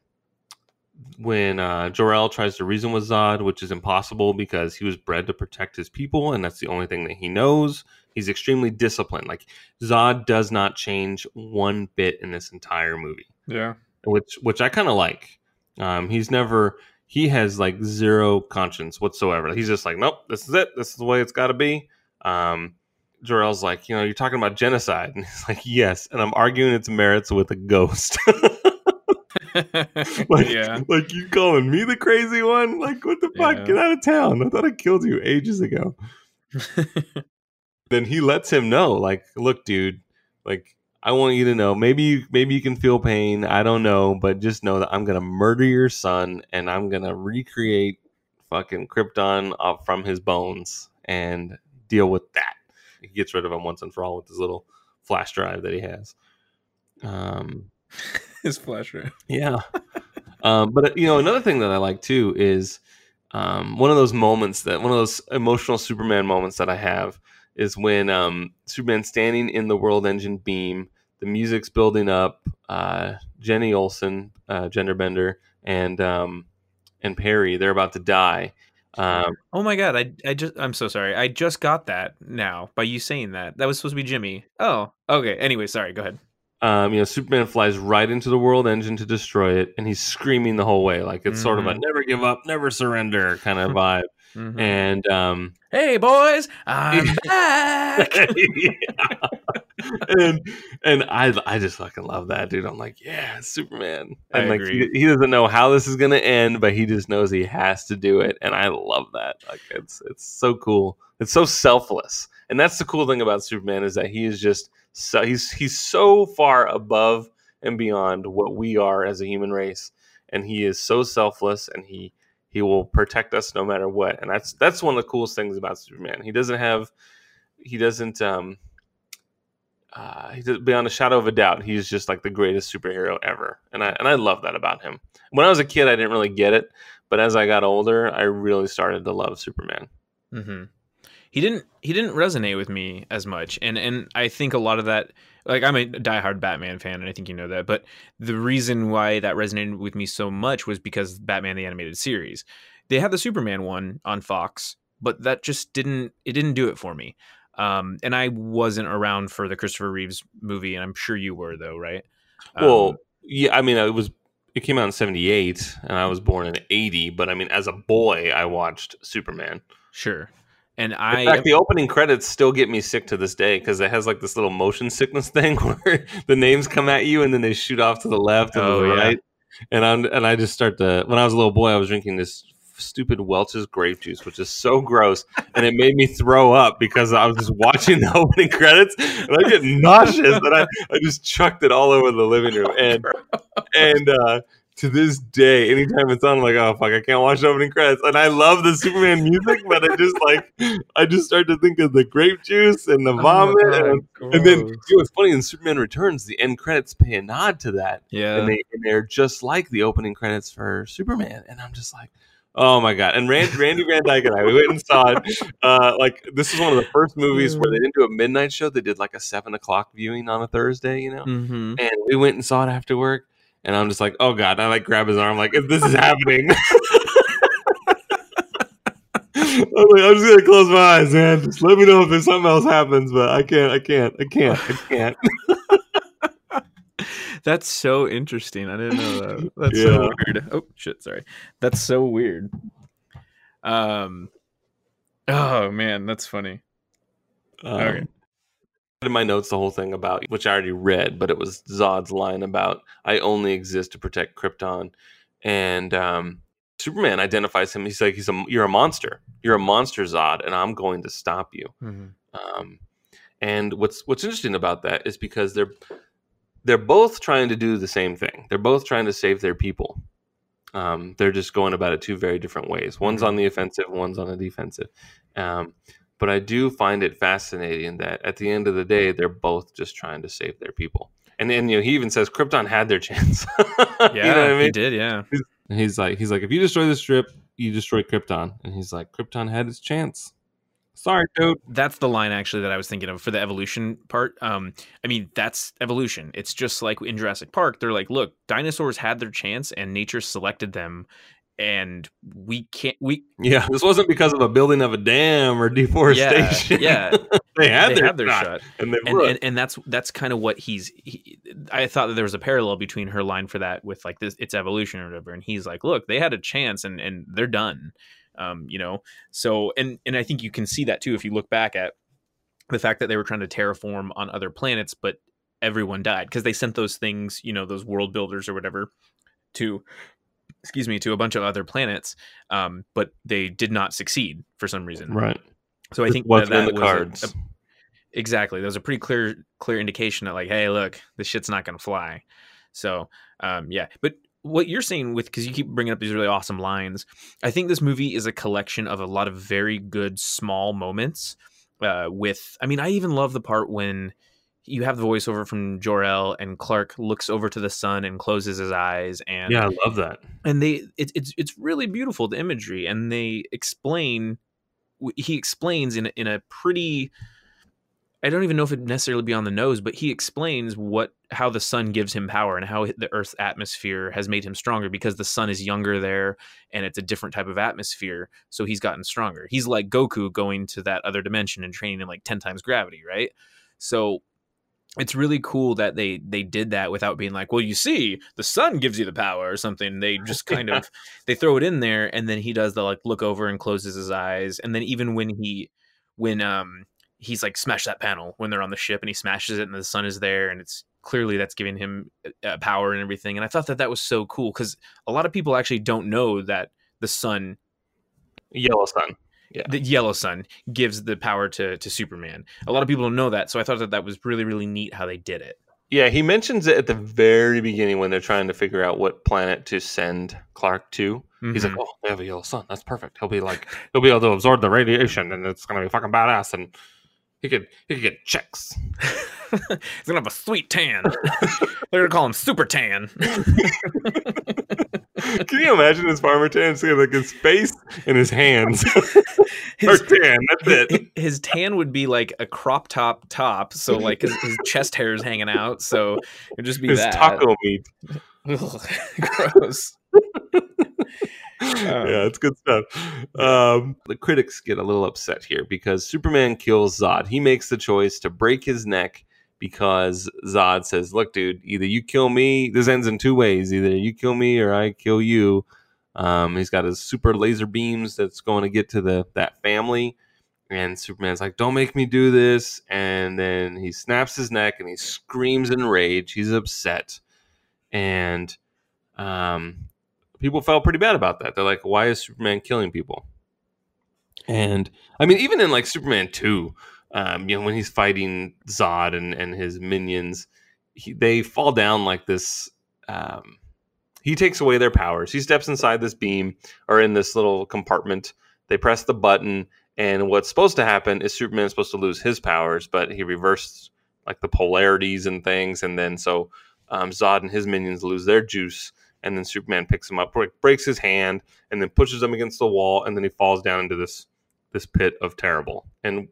when uh, Jor-El tries to reason with Zod, which is impossible because he was bred to protect his people, and that's the only thing that he knows. He's extremely disciplined. Like Zod does not change one bit in this entire movie, Yeah. which which I kind of like. Um, he's never he has like zero conscience whatsoever. He's just like, nope, this is it. This is the way it's got to be. Um, Jor-El's like, you know, you're talking about genocide, *laughs* and he's like, yes, and I'm arguing its merits with a ghost. *laughs* *laughs* like, yeah. like you calling me the crazy one? Like, what the fuck? Yeah. Get out of town. I thought I killed you ages ago. *laughs* Then he lets him know, like, look, dude, like, I want you to know. Maybe you, maybe you can feel pain. I don't know, but just know that I'm gonna murder your son and I'm gonna recreate fucking Krypton off from his bones and deal with that. He gets rid of him once and for all with his little flash drive that he has. Um, *laughs* His flash drive. yeah. um, but uh, you know, another thing that I like too is um, one of those moments that one of those emotional Superman moments that I have is when um, Superman's standing in the World Engine beam. The music's building up. Uh, Jenny Olsen, uh, Genderbender, and um, and Perry, they're about to die. Um, Oh my god, I I just I'm so sorry. I just got that now by you saying that. That was supposed to be Jimmy. Oh, okay. Anyway, sorry. Go ahead. Um, you know, Superman flies right into the World Engine to destroy it, and he's screaming the whole way, like it's sort of a Mhm. "never give up, never surrender" kind of vibe. Mhm. And um, hey boys, I'm *laughs* back. *laughs* And and I I just fucking love that dude. I'm like, yeah, Superman. I And like agree. he, he doesn't know how this is gonna end, but he just knows he has to do it. And I love that. Like it's it's so cool. It's so selfless. And that's the cool thing about Superman is that he is just so he's he's so far above and beyond what we are as a human race. And he is so selfless and he he will protect us no matter what. And that's that's one of the coolest things about Superman. He doesn't have he doesn't um uh, he's beyond a shadow of a doubt. He's just like the greatest superhero ever, and I and I love that about him. When I was a kid, I didn't really get it, but as I got older, I really started to love Superman. hmm He didn't he didn't resonate with me as much, and and I think a lot of that, like I'm a diehard Batman fan, and I think you know that. But the reason why that resonated with me so much was because Batman the animated series, they had the Superman one on Fox, but that just didn't it didn't do it for me. Um, and I wasn't around for the Christopher Reeves movie, and I'm sure you were though, right? well, Um, yeah, I mean, it was it came out in '78, and I was born in '80. But I mean, as a boy, I watched Superman. sure. And In I fact, the opening credits still get me sick to this day because it has like this little motion sickness *laughs* thing where the names come at you and then they shoot off to the left and Oh, the yeah. right. And I'm and I just start to when I was a little boy, I was drinking this stupid Welch's grape juice, which is so gross, and it made me throw up because I was just watching the *laughs* opening credits and I get nauseous and I, I just chucked it all over the living room. And *laughs* and uh to this day, anytime it's on, I'm like, oh fuck, I can't watch opening credits. And I love the Superman music, but I just like, I just start to think of the grape juice and the Oh vomit, God, and, and then you know what's funny in Superman Returns, the end credits pay a nod to that, yeah, and they and they're just like the opening credits for Superman, and I'm just like. Oh my god! And Rand, Randy Van Dyke and I, we went and saw it. Uh, like this is one of the first movies where they didn't do a midnight show. They did like a seven o'clock viewing on a Thursday, you know mm-hmm. and we went and saw it after work and I'm just like, oh god, I like grab his arm, like if this is happening. *laughs* I'm, like, I'm just gonna close my eyes, man. Just let me know if there's something else happens, but I can't, I can't, I can't, I can't. *laughs* That's so interesting. I didn't know that. That's Yeah. so weird. Oh shit, sorry. That's so weird. Um Oh man, that's funny. Um, Okay. In my notes, the whole thing about which I already read, but it was Zod's line about "I only exist to protect Krypton," and um, Superman identifies him. He's like, "He's a you're a monster. You're a monster, Zod, and I'm going to stop you." Um, and what's what's interesting about that is because they're they're both trying to do the same thing. They're both trying to save their people. Um, they're just going about it two very different ways. One's on the offensive, one's on the defensive. Um, but I do find it fascinating that at the end of the day, they're both just trying to save their people. And then you know he even says Krypton had their *laughs* chance. Yeah, you know I he did, yeah. And he's like, he's like, if you destroy the strip, you destroy Krypton. And he's like, Krypton had its chance. Sorry, dude. That's the line actually that I was thinking of for the evolution part. Um, I mean, that's evolution. It's just like in Jurassic Park, they're like, look, dinosaurs had their chance and nature selected them, and we can't. We Yeah, this wasn't because of a building of a dam or *laughs* deforestation. yeah, *laughs* they had they their, had their shot, shot. and they and, and and that's that's kind of what he's he, i thought that there was a parallel between her line for that with like this it's evolution or whatever and he's like look they had a chance and and they're done um you know so and and i think you can see that too if you look back at the fact that they were trying to terraform on other planets but everyone died because they sent those things you know those world builders or whatever to excuse me to a bunch of other planets um but they did not succeed for some reason right. so i think that, that was a- cards. a, exactly there's a pretty clear clear indication that like hey look this shit's not gonna fly so um yeah but what you're saying with because you keep bringing up these really awesome lines i think this movie is a collection of a lot of very good small moments uh with i mean i even love the part when you have the voiceover from Jor-El and Clark looks over to the sun and closes his eyes and yeah, I love that. and they it, it's it's really beautiful the imagery and they explain he explains in a, in a pretty I don't even know if it necessarily be on the nose, but he explains what how the sun gives him power and how the Earth's atmosphere has made him stronger because the sun is younger there and it's a different type of atmosphere, so he's gotten stronger. He's like Goku going to that other dimension and training in like ten times gravity, right? So it's really cool that they they did that without being like, well, you see, the sun gives you the power or something. They just *laughs* kind of they throw it in there, and then he does the like look over and closes his eyes, and then even when he when um he's like smash that panel when they're on the ship and he smashes it and the sun is there and it's clearly that's giving him uh, power and everything and i thought that that was so cool because a lot of people actually don't know that the sun Yellow sun. Yeah. the yellow sun gives the power to to superman a lot of people don't know that so i thought that that was really really neat how they did it Yeah, he mentions it at the very beginning when they're trying to figure out what planet to send Clark to. He's like, Mhm. "Oh, they have a yellow sun. That's perfect. He'll be like, he'll be able to absorb the radiation, and it's gonna be fucking badass." And he could, he could get checks. *laughs* he's gonna have a sweet tan *laughs* they're gonna call him super tan *laughs* Can you imagine his farmer tan seeing like his face and his hands? or his, tan. That's it. his, his tan would be like a crop top top, so like his, his chest hair is hanging out, so it'd just be His that. taco meat. Ugh, gross. *laughs* yeah, it's good stuff. Um, the critics get a little upset here because Superman kills Zod. He makes the choice to break his neck because Zod says, "Look, dude, either you kill me. This ends in two ways: either you kill me or I kill you." Um, he's got his super laser beams that's going to get to the that family. And Superman's like, "Don't make me do this!" And then he snaps his neck and he screams in rage. He's upset, and um, people felt pretty bad about that. They're like, "Why is Superman killing people?" And I mean, even in like Superman two, um, you know, when he's fighting Zod and and his minions, he, they fall down like this. Um, he takes away their powers. He steps inside this beam or in this little compartment. They press the button, and what's supposed to happen is Superman's supposed to lose his powers, but he reversed like the polarities and things, and then so um, Zod and his minions lose their juice, and then Superman picks him up, breaks his hand, and then pushes him against the wall, and then he falls down into this this pit of terrible. And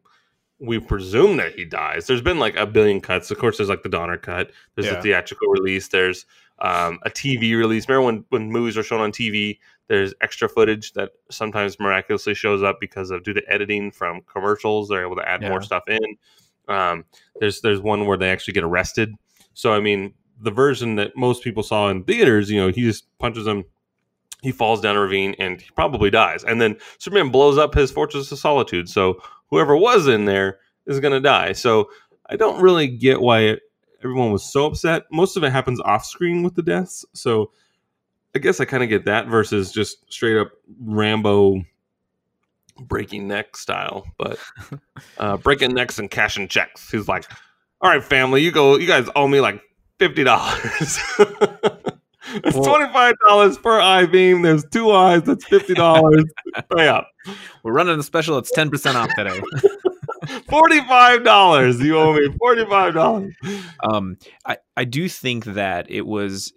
we presume that he dies. There's been like a billion cuts. Of course, there's like the Donner cut. There's Yeah. the theatrical release. There's um, a TV release. Remember when when movies are shown on TV, there's extra footage that sometimes miraculously shows up because of due to editing from commercials. They're able to add more stuff in. Um, there's there's one where they actually get arrested. So I mean, the version that most people saw in theaters, you know, he just punches him, he falls down a ravine, and he probably dies. And then Superman blows up his Fortress of Solitude. So whoever was in there is going to die. So I don't really get why it, everyone was so upset. Most of it happens off screen with the deaths. So I guess I kind of get that versus just straight up Rambo breaking neck style. But *laughs* uh, breaking necks and cashing checks. He's like, all right, family, you go, you guys owe me like $50. *laughs* It's Well- twenty five dollars per eye beam. There's two eyes. That's fifty dollars. *laughs* Pay up. We're running a special. It's ten percent off today. *laughs* Forty five dollars. You owe me forty five dollars. um, I I do think that it was.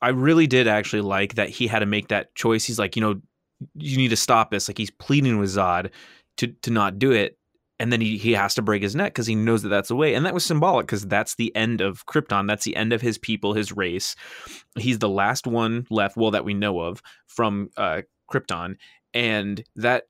I really did actually like that he had to make that choice. He's like, you know, you need to stop this. Like he's pleading with Zod to to not do it, and then he he has to break his neck because he knows that that's the way. And that was symbolic because that's the end of Krypton. That's the end of his people, his race. He's the last one left, well, that we know of from uh, Krypton, and that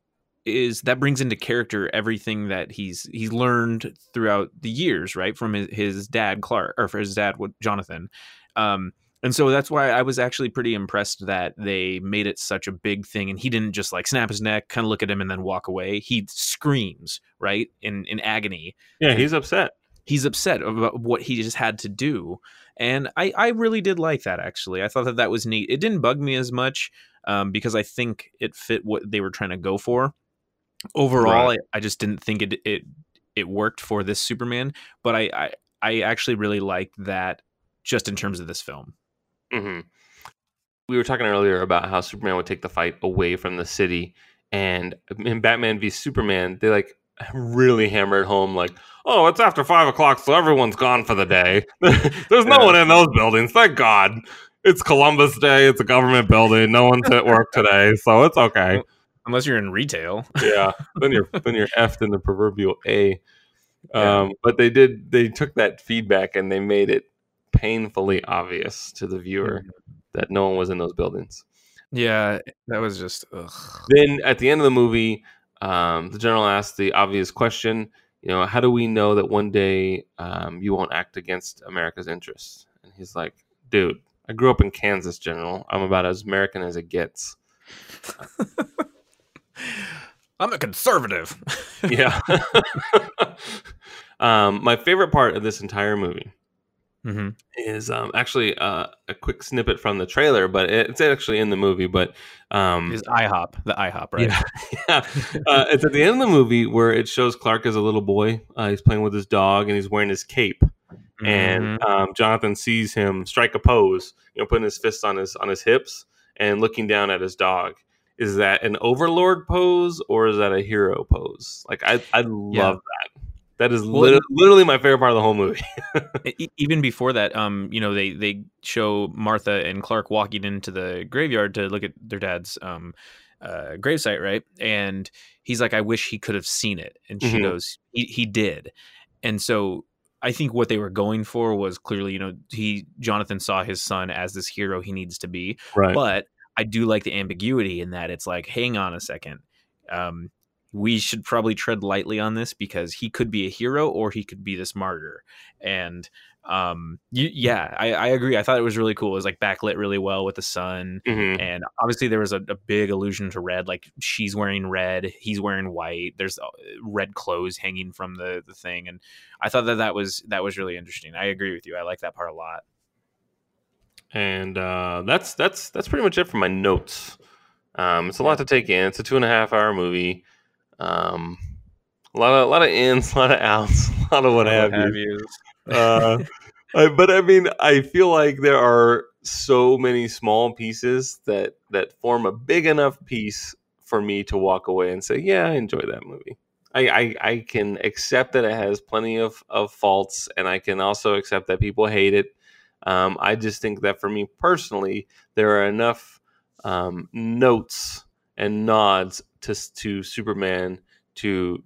is that brings into character everything that he's he's learned throughout the years, right, from his, his dad Clark or his dad Jonathan. Um, and so that's why I was actually pretty impressed that they made it such a big thing, and he didn't just like snap his neck, kind of look at him, and then walk away. He screams right in in agony. Yeah, he's upset. He's upset about what he just had to do, and I I really did like that actually. I thought that that was neat. It didn't bug me as much um, because I think it fit what they were trying to go for. Overall, I, I just didn't think it it it worked for this Superman, but I I, I actually really liked that just in terms of this film. Hmm We were talking earlier about how Superman would take the fight away from the city, and in Batman v Superman, they like *laughs* really hammered home like, oh, it's after five o'clock, so everyone's gone for the day. *laughs* There's no Yeah. one in those buildings. Thank God. It's Columbus Day. It's a government building. No one's at work *laughs* today, so it's okay. Unless you're in retail. yeah then you're then you're effed in the proverbial a Yeah. um but they did they took that feedback and they made it painfully obvious to the viewer that no one was in those buildings Yeah, that was just ugh. then at the end of the movie um the general asked the obvious question you know how do we know that one day um you won't act against america's interests and he's like dude i grew up in kansas general i'm about as american as it gets *laughs* I'm a conservative. *laughs* yeah. *laughs* um, my favorite part of this entire movie hmm is um, actually uh, a quick snippet from the trailer, but it's actually in the movie. But um, Is IHOP the IHOP right? yeah, yeah. *laughs* Uh, it's at the end of the movie where it shows Clark as a little boy. Uh, he's playing with his dog and he's wearing his cape. And um, Jonathan sees him strike a pose, you know, putting his fists on his on his hips and looking down at his dog. Is that an overlord pose or is that a hero pose? Like I, I love Yeah. that. That is Well, lit- literally my favorite part of the whole movie. *laughs* Even before that, um, you know, they they show Martha and Clark walking into the graveyard to look at their dad's um uh gravesite, right? And he's like, I wish he could have seen it. And she Mhm. goes, he, he did. And so I think what they were going for was clearly, you know, he Jonathan saw his son as this hero he needs to be. right. But I do like the ambiguity in that it's like, hang on a second. Um, we should probably tread lightly on this because he could be a hero or he could be this martyr. And um, you, yeah, I, I agree. I thought it was really cool. It was like backlit really well with the sun. Mhm. And obviously, there was a, a big allusion to red. Like she's wearing red, he's wearing white. There's uh, red clothes hanging from the, the thing, and I thought that that was that was really interesting. I agree with you. I like that part a lot. And uh, that's that's that's pretty much it for my notes. Um, it's a lot to take in. It's a two and a half hour movie. Um, a lot of a lot of ins, *laughs* a lot of outs, a lot of what have you. uh, I, but I mean, I feel like there are so many small pieces that that form a big enough piece for me to walk away and say, "Yeah, I enjoy that movie." I, I, I can accept that it has plenty of, of faults, and I can also accept that people hate it. Um, I just think that for me personally, there are enough um, notes and nods to to Superman to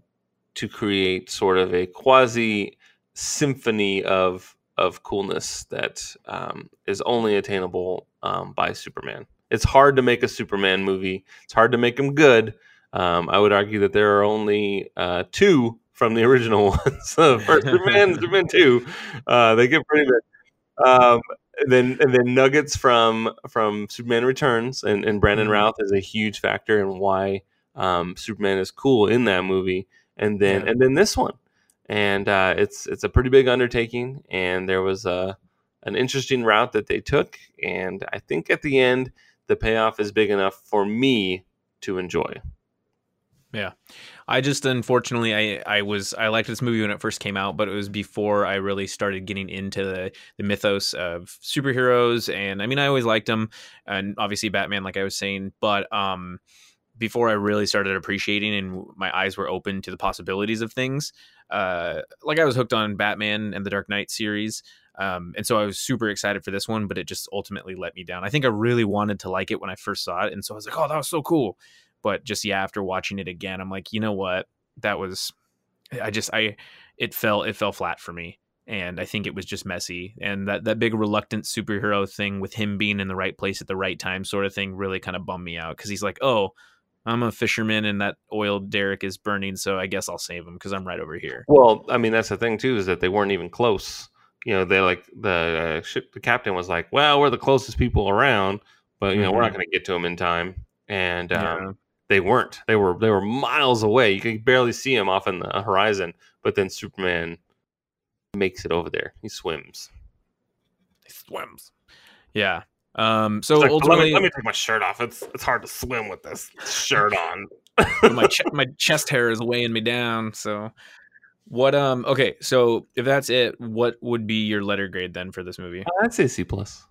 to create sort of a quasi symphony of of coolness that um, is only attainable um, by Superman. It's hard to make a Superman movie. It's hard to make them good. Um, I would argue that there are only uh, two from the *laughs* original ones. uh, *laughs* *laughs* first Superman, Superman two. Uh, they get pretty big. Um, and then and then nuggets from from Superman Returns and, and Brandon Mhm. Routh is a huge factor in why um, Superman is cool in that movie. And then Yeah. and then this one, and uh, it's it's a pretty big undertaking. And there was a an interesting route that they took, and I think at the end the payoff is big enough for me to enjoy. Yeah. I just unfortunately I I was I liked this movie when it first came out, but it was before I really started getting into the the mythos of superheroes. And I mean, I always liked them, and obviously Batman, like I was saying, but um, before I really started appreciating and my eyes were open to the possibilities of things, uh, like I was hooked on Batman and the Dark Knight series. Um, and so I was super excited for this one, but it just ultimately let me down. I think I really wanted to like it when I first saw it, and so I was like, "Oh, that was so cool." but just yeah after watching it again i'm like you know what that was i just i it fell it fell flat for me and i think it was just messy and that that big reluctant superhero thing with him being in the right place at the right time sort of thing really kind of bummed me out because he's like oh i'm a fisherman and that oil derrick is burning so i guess i'll save him because i'm right over here Well, I mean that's the thing too is that they weren't even close. You know, they like the uh, ship. The captain was like, "Well, we're the closest people around, but you know we're not going to get to them in time." And um, Yeah. they weren't. They were they were miles away. You could barely see him off in the horizon. But then Superman makes it over there. He swims. He swims yeah um so It's like, let, me, let me take my shirt off. It's it's hard to swim with this shirt on. *laughs* my *laughs* ch- my chest hair is weighing me down. So, what? Um. Okay. So if that's it, what would be your letter grade then for this movie? I'd say C plus.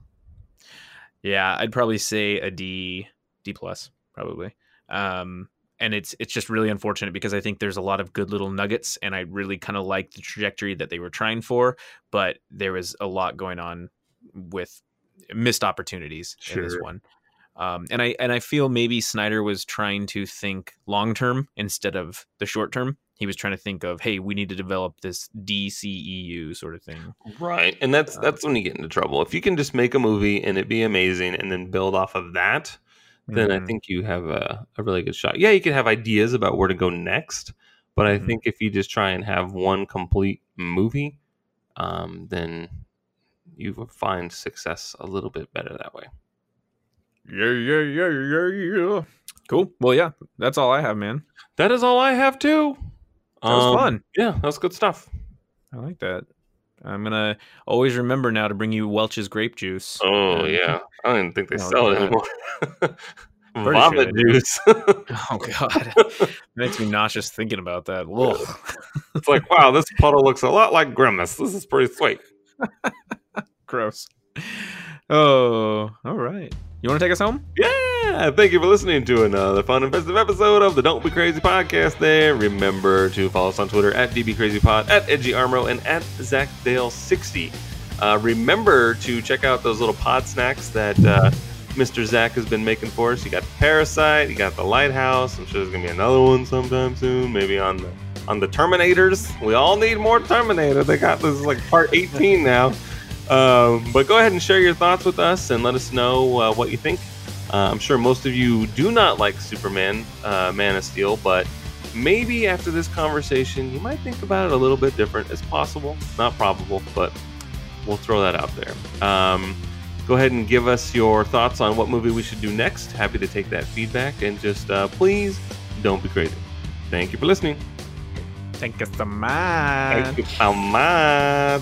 Yeah, I'd probably say a D, D plus, probably. Um. And it's it's just really unfortunate because I think there's a lot of good little nuggets, and I really kind of like the trajectory that they were trying for, but there was a lot going on with missed opportunities in this one. Um, and I and I feel maybe Snyder was trying to think long term instead of the short term. He was trying to think of, hey, we need to develop this DCEU sort of thing. Right. And that's that's when you get into trouble. If you can just make a movie and it be amazing and then build off of that, then I Mhm. think you have a, a really good shot. Yeah, you can have ideas about where to go next, but I Mhm. think if you just try and have one complete movie, um, then you will find success a little bit better that way. Yeah, yeah, yeah, yeah, yeah. Cool. Well, yeah, that's all I have, man. That is all I have too. That was Um, fun. Yeah, that was good stuff. I like that. I'm gonna always remember now to bring you Welch's grape juice. Oh Uh, yeah, I don't think they Oh, sell it anymore. *laughs* Sure Vomit do. juice. *laughs* Oh god, *laughs* makes me nauseous thinking about that. It's like, wow, this puddle looks a lot like Grimace. This is pretty sweet. Gross. Oh, all right. You want to take us home? Yeah, thank you for listening to another fun and festive episode of the Don't Be Crazy podcast. There, remember to follow us on Twitter at DBCrazyPod, at EdgyArmro, and at ZachDale60. Uh, remember to check out those little pod snacks that uh, Mr. Zach has been making for us. You got Parasite, you got the Lighthouse. I'm sure there's gonna be another one sometime soon, maybe on the on the Terminators. We all need more Terminator. They got this is like part 18 now. Um, but go ahead and share your thoughts with us and let us know uh, what you think. Uh, I'm sure most of you do not like Superman, uh, Man of Steel, but maybe after this conversation, you might think about it a little bit different. It's possible, not probable, but we'll throw that out there. Um, go ahead and give us your thoughts on what movie we should do next. Happy to take that feedback, and just uh, please don't be crazy. Thank you for listening. Thank you so much. Thank you so much.